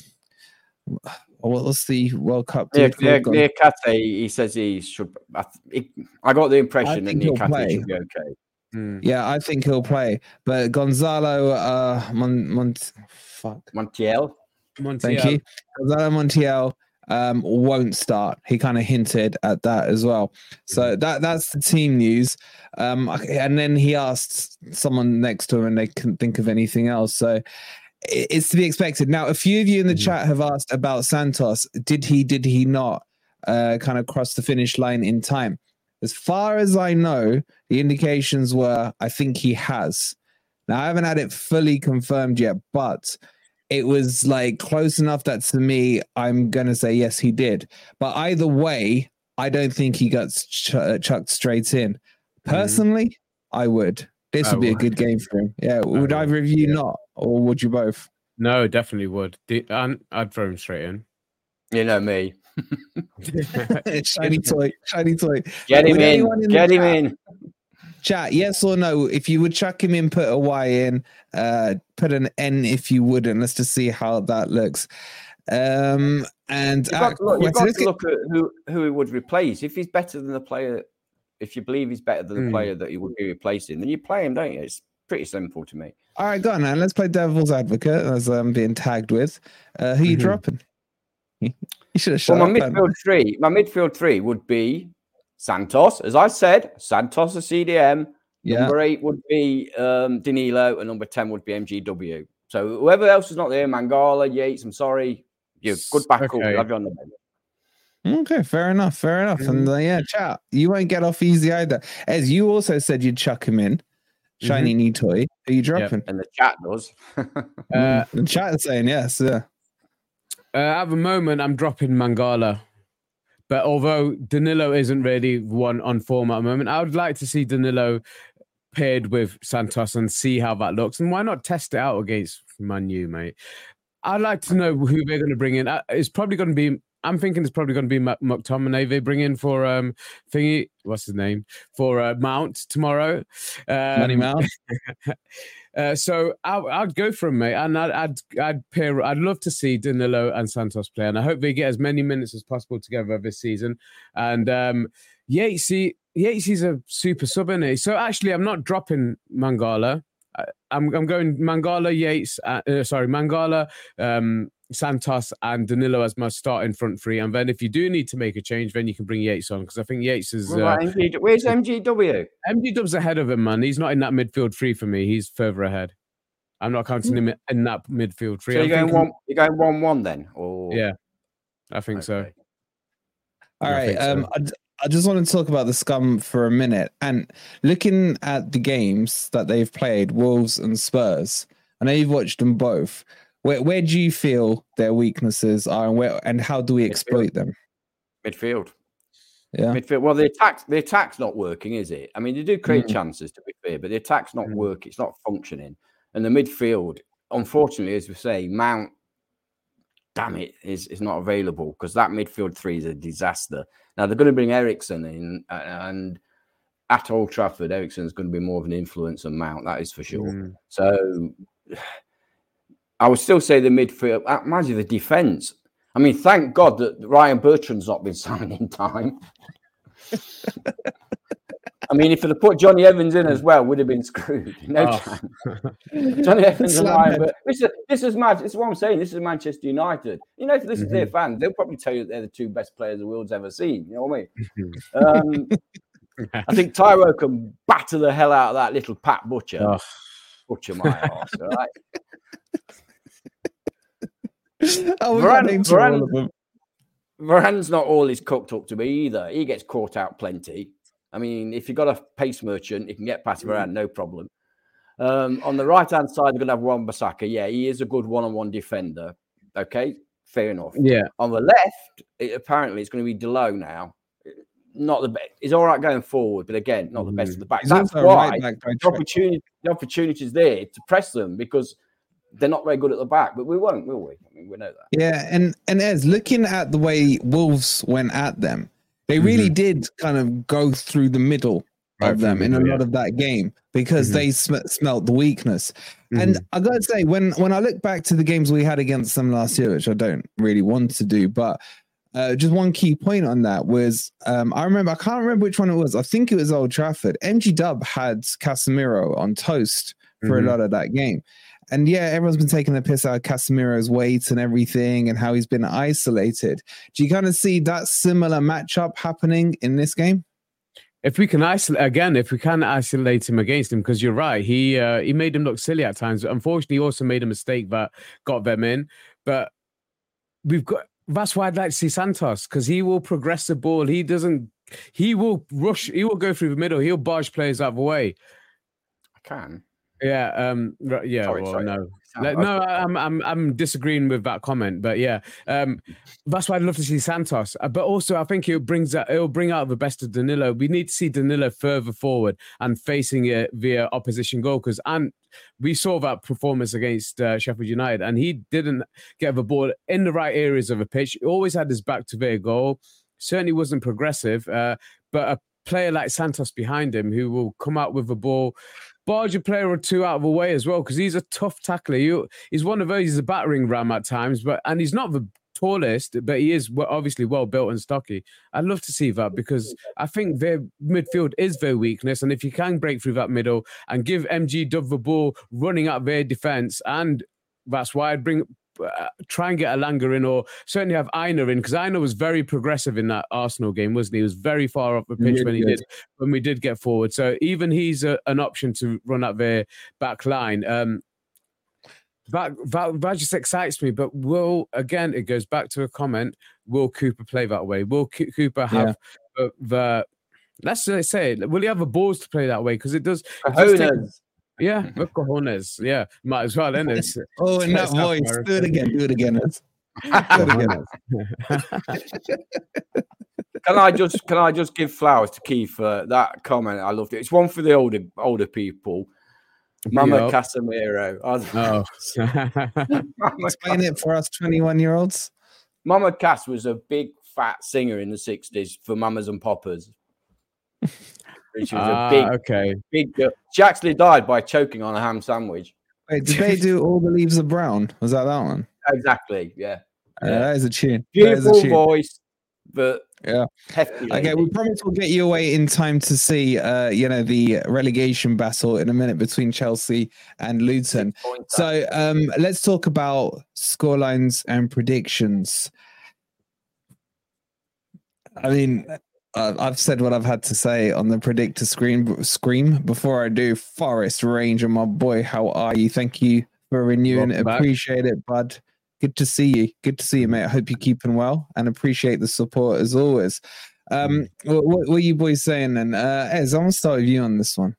what was the World Cup? Yeah, yeah, near Kate, he says he should. I, he, I got the impression that Niakhaté should be okay. Mm. Yeah, I think he'll play. But Gonzalo uh, Mon, Mon, fuck. Montiel. Montiel. Thank you. Gonzalo Montiel um, won't start. He kind of hinted at that as well. So hmm. that that's the team news. Um, and then he asked someone next to him, and they couldn't think of anything else. So it's to be expected. Now, a few of you in the mm-hmm. chat have asked about Santos. Did he, did he not uh, kind of cross the finish line in time? As far as I know, the indications were I think he has. Now, I haven't had it fully confirmed yet, but it was like close enough that to me, I'm going to say yes, he did. But either way, I don't think he got ch- chucked straight in. Mm-hmm. Personally, mm-hmm. I would. This would be a good game for him. Yeah. Would either of you yeah. not, or would you both? No, definitely would. I'd throw him straight in. You know me. (laughs) shiny toy, shiny toy. Get him in. in Get him chat, in. Chat, yes or no? If you would chuck him in, put a Y in. Uh, put an N if you wouldn't. Let's just see how that looks. Um, and you've got, to look, you've got to look at who who he would replace. If he's better than the player if you believe he's better than the mm. player that he would be replacing, then you play him, don't you? It's pretty simple to me. All right, go on, man. Let's play devil's advocate as I'm being tagged with. Uh, who mm-hmm. you dropping? (laughs) You should have shut well, my up, midfield three, my midfield three would be Santos, as I said, Santos a CDM. Yeah. Number eight would be um, Danilo, and number ten would be MGW. So whoever else is not there, Mangala, Yates, I'm sorry, you're good back up. Okay. Have you on the bench. Okay, fair enough, fair enough. And uh, yeah, chat, you won't get off easy either. As you also said, you'd chuck him in. Shiny new toy. Are you dropping? And the chat does. (laughs) Uh, the chat is saying yes. Yeah. Uh, at the moment, I'm dropping Mangala. But although Danilo isn't really one on form at the moment, I would like to see Danilo paired with Santos and see how that looks. And why not test it out against Manu, mate? I'd like to know who they're going to bring in. Uh, It's probably going to be. I'm thinking it's probably going to be Mc- McTominay they bring in for um thingy. What's his name for uh, Mount tomorrow? Um, Money Mount. (laughs) Uh, so I, I'd go for him, mate, and I'd, I'd I'd pair. I'd love to see Danilo and Santos play, and I hope they get as many minutes as possible together this season. And um, Yatesy, Yatesy's a super sub, isn't he? So actually, I'm not dropping Mangala. I, I'm I'm going Mangala, Yates. Uh, uh, sorry, Mangala, um, Santos, and Danilo as my starting front three. And then if you do need to make a change, then you can bring Yates on because I think Yates is. Uh, about MG Where's (laughs) MGW? MG Dub's ahead of him, man. He's not in that midfield three for me. He's further ahead. I'm not counting him in that midfield three. So you're going one. You're going one one then, or Yeah, I think so. Okay. All I right. so. Um, I, I just want to talk about the scum for a minute. And looking at the games that they've played, Wolves and Spurs, I know you've watched them both. Where where do you feel their weaknesses are, and where and how do we exploit them? midfield. Yeah. Midfield. Well, the attack, the attack's not working, is it? I mean, they do create Mm. chances to be fair, but the attack's not Mm. working. It's not functioning. And the midfield, unfortunately, as we say, Mount, damn it, is is not available because that midfield three is a disaster. Now they're going to bring Eriksen in, and at Old Trafford, Eriksen's going to be more of an influence than Mount. That is for sure. Mm. So I would still say the midfield. uh, Imagine the defense. I mean, thank God that Ryan Bertrand's not been (laughs) signed in time. (laughs) I mean, if they'd put Jonny Evans in as well, would have been screwed. (laughs) No Oh. chance. Jonny Evans and Ryan. But this is this is mad. This is what I'm saying. This is Manchester United. You know, if this is their fans, they'll probably tell you that they're the two best players the world's ever seen. You know what I mean? Um, I think Taiwo can batter the hell out of that little Pat Butcher. Oh. Butcher my ass, right? Oh, we Varane- got names for all Varane- Varane's not all he's cooked up to be either. He gets caught out plenty. I mean, if you've got a pace merchant, you can get past Varane, no problem. Um, on the right hand side, they're going to have Wan-Bissaka. Yeah, he is a good one on one defender. Okay, fair enough. Yeah, On the left, it, apparently, it's going to be Dalot now. Not the best. He's all right going forward, but again, not the best of the back. He's That's why right back the opportunity, the opportunity is there to press them because they're not very good at the back. But we won't, will we? I mean, we know that. Yeah, and and as looking at the way Wolves went at them, they really did kind of go through the middle Right of them the in a middle, lot of that game because Mhm. they sm- smelt the weakness. And Mhm. I gotta say, when when I look back to the games we had against them last year, which I don't really want to do, but uh, just one key point on that was um, I remember I can't remember which one it was. I think it was Old Trafford. MG Dub had Casemiro on toast for Mhm. a lot of that game. And yeah, everyone's been taking the piss out of Casemiro's weight and everything and how he's been isolated. Do you kind of see that similar matchup happening in this game? if we can isolate again, if we can isolate him against him, because you're right, he uh, he made him look silly at times. Unfortunately, he also made a mistake that got them in. But we've got that's why I'd like to see Santos because he will progress the ball. He doesn't. He will rush. He will go through the middle. He'll barge players out of the way. I can. Yeah. Um. Yeah. Sorry, well, sorry. no. No, I'm I'm I'm disagreeing with that comment, but yeah, um, that's why I'd love to see Santos. Uh, But also, I think it brings out it'll bring out the best of Danilo. We need to see Danilo further forward and facing it via opposition goal because and we saw that performance against uh, Sheffield United, and he didn't get the ball in the right areas of the pitch. He always had his back to their goal. Certainly wasn't progressive, uh, but a player like Santos behind him who will come out with the ball barge a player or two out of the way as well because he's a tough tackler. He's one of those. He's a battering ram at times, but and he's not the tallest, but he is obviously well built and stocky. I'd love to see that because I think their midfield is their weakness, and if you can break through that middle and give MG Dub the ball running at their defense, and that's why I'd bring uh, try and get Elanga in, or certainly have Aina in, because Aina was very progressive in that Arsenal game, wasn't he? He was very far off the pitch when he did when we did get forward. So even he's a, an option to run up their back line. Um, that, that that just excites me. But will again, it goes back to a comment. Will Cooper play that way? Will C- Cooper have yeah. the, the let's say will he have the balls to play that way? Because it does. It does take, yeah, (laughs) the cojones. Yeah, might as well, isn't it? (laughs) oh, in that voice. Do it again. Do it again. Do it again. (laughs) can I just can I just give flowers to Keith for that comment? I loved it. It's one for the older older people. Mama Casemiro. Oh. Explain it for us 21 year olds. Mama Cass was a big fat singer in the 60s for Mamas and Papas. She was ah, a big, okay. big girl. She actually died by choking on a ham sandwich. Wait, did they do All the Leaves Are Brown? Was that that one? (laughs) Exactly, yeah. Uh, yeah. That is a tune. Beautiful a tune. voice, but yeah. Okay, we promise we'll get you away in time to see, uh, you know, the relegation battle in a minute between Chelsea and Luton. So um, let's talk about scorelines and predictions. I mean, I've said what I've had to say on the predictor screen. Scream before I do. Forest Ranger, my boy, how are you? Thank you for renewing. Welcome Appreciate back. it, bud. Good to see you. Good to see you, mate. I hope you're keeping well and appreciate the support as always. Um, mm. what, what are you boys saying then? Uh, Ez, I'm gonna start with you on this one.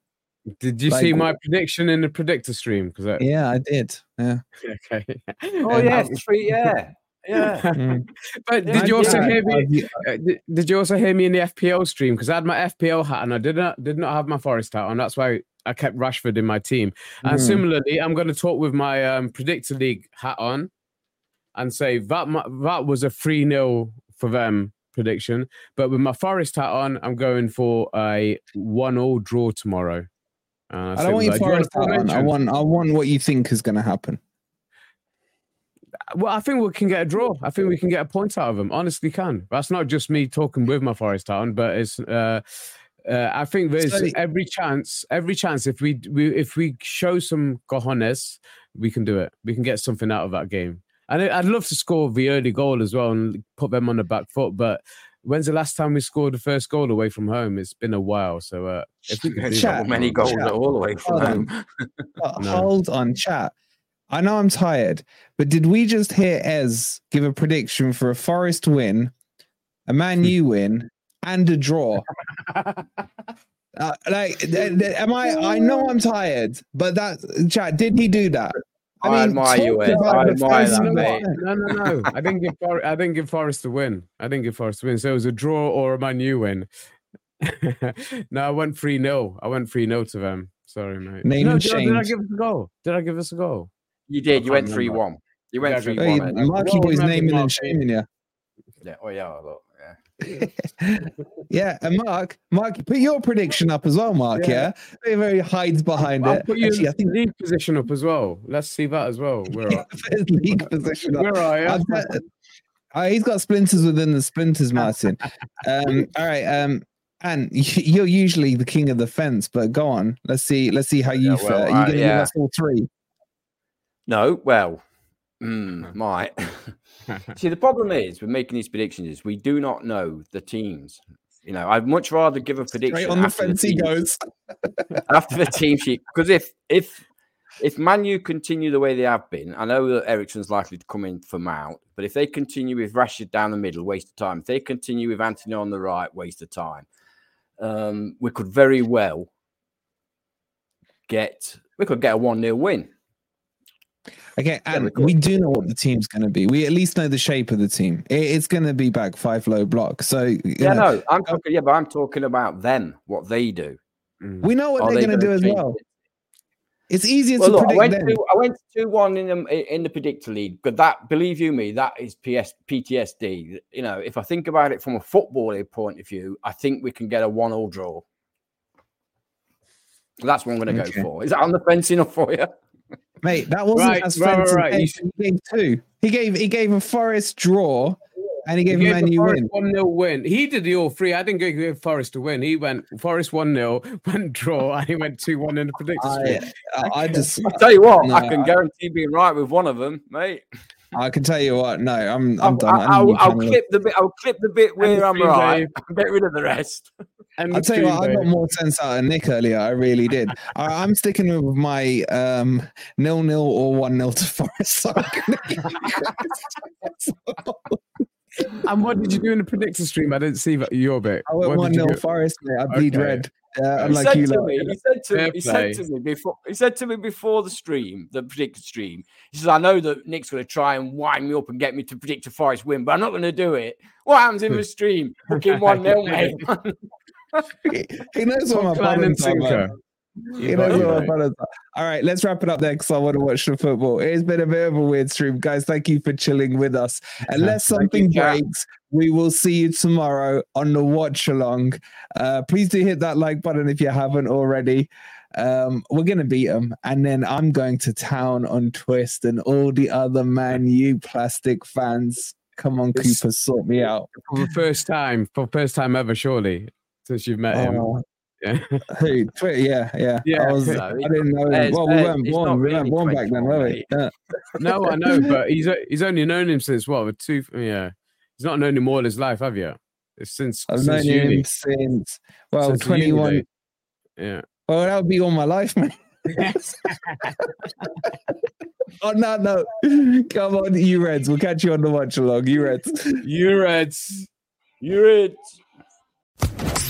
Did you like, see my prediction in the predictor stream? Because I... yeah, I did. Yeah. (laughs) okay. Oh yeah, three. Yeah. Yeah. (laughs) Mm. but did you also yeah. hear me? Uh, did you also hear me in the FPL stream? Because I had my FPL hat and I did not did not have my Forest hat on. That's why I kept Rashford in my team. And mm. similarly, I'm going to talk with my um, predictor league hat on and say that that was a 3 0 for them prediction. But with my Forest hat on, I'm going for a 1 0 draw tomorrow. Uh, I don't want your Forest hat on. I want, I want what you think is going to happen. Well, I think we can get a draw. I think we can get a point out of them. Honestly, can. That's not just me talking with my Forest hat on, but it's. Uh, uh, I think there's so, every chance, every chance. If we, we if we show some cojones, we can do it. We can get something out of that game. And I'd love to score the early goal as well and put them on the back foot. But when's the last time we scored the first goal away from home? It's been a while. So uh, if we could chat, many goals chat. all the way from hold home. (laughs) On. no. Hold on, chat. I know I'm tired, but did we just hear Ez give a prediction for a Forest win, a Man U win, and a draw? (laughs) Uh, like, am I? I know I'm tired, but that chat. Did he do that? I, I mean, admire you, Ed. I admire that, mate. No, no, no. I didn't give For- I didn't give Forest a win. I didn't give Forest a win. So it was a draw or a Man U win. (laughs) no, I went 3 0. I went 3 0 to them. Sorry, mate. Name no, and did, did I give us a goal? Did I give us a goal? You did. You went 3 1. You went 3 1. Hey, Marky boy's naming and shaming you. Yeah. Oh, yeah. Look. (laughs) yeah, and Mark, Mark, put your prediction up as well, Mark. Yeah, yeah? very, very hides behind I'll it. Put your Actually, I think league position up as well. Let's see that as well. Where (laughs) yeah, league position up. Where are you? Uh, he's got splinters within the splinters, Martin. (laughs) um, all right, um, and you're usually the king of the fence, but go on. Let's see. Let's see how you yeah, well, Are you going to yeah. give us all three? No, well, mm, might. (laughs) (laughs) See, the problem is with making these predictions is we do not know the teams. You know, I'd much rather give a prediction Straight on the fence the he goes (laughs) after the team sheet because if if if Manu continue the way they have been, I know that Eriksen's likely to come in for Mount, but if they continue with Rashid down the middle, waste of time. If they continue with Antony on the right, waste of time. Um, we could very well get we could get a one 0 win. Okay, and we do know what the team's going to be. We at least know the shape of the team. it's going to be back five low block. So yeah, know, no, I'm talking. Yeah, but I'm talking about them, what they do. Mm. We know what Are they're they going to do as well. It? It's easier well, to look, predict. I went, them. to, I went two one in the in the predictor league, but that, believe you me, that is PS PTSD. You know, if I think about it from a footballing point of view, I think we can get a one all draw. That's what I'm going to okay. go for. Is that on the fence enough for you? Mate, that wasn't right, as right, right, right. He gave two. He gave he gave a Forest draw and he gave he a Man U win. 1 0 win. He did the all three. I didn't give Forest to win. He went Forest 1 0, (laughs) went draw, and he went 2 1 in the prediction. I, I, I, just I tell you what, no, I can guarantee being right with one of them, mate. I can tell you what. No, I'm. I'm I'll, done. I'll, I'll clip the bit. I'll clip the bit where I'm right. Get rid of the rest. (laughs) I'll tell you what. I got more sense out of Nick earlier. I really did. (laughs) I, am sticking with my um, nil nil or one nil to (laughs) Forest. (laughs) and what did you do in the predictor stream? I didn't see your bit. I went one nil Forest. Mate. I bleed okay. red. Yeah, he, said you, me, he said to me, he said to me before he said to me before the stream, the predicted stream. He says, "I know that Nick's going to try and wind me up and get me to predict a Forest win, but I'm not going to do it." What happens in the stream? Fucking one nil, mate. He knows what my opponents are. You know, All right, let's wrap it up there because I want to watch the football. It's been a bit of a weird stream, guys. Thank you for chilling with us. Unless something you, breaks, we will see you tomorrow on the watch along. Uh, please do hit that like button if you haven't already. Um, we're gonna beat them, and then I'm going to town on Twist and all the other Man U plastic fans. Come on, Cooper, sort me out for the first time, for first time ever, surely since you've met him. Oh, yeah. (laughs) Hey, yeah, yeah. yeah. I, was, (laughs) I didn't know. Him. well, we weren't born. We weren't born back then, were we? Yeah. (laughs) no, I know, but he's he's only known him since what? Two? Yeah, he's not known him all his life, have you? It's since I've since known uni. him since well, since twenty one. Yeah. Well, that would be all my life, man. on that note, come on, you Reds. We'll catch you on the watch along. You Reds. You Reds. You Reds.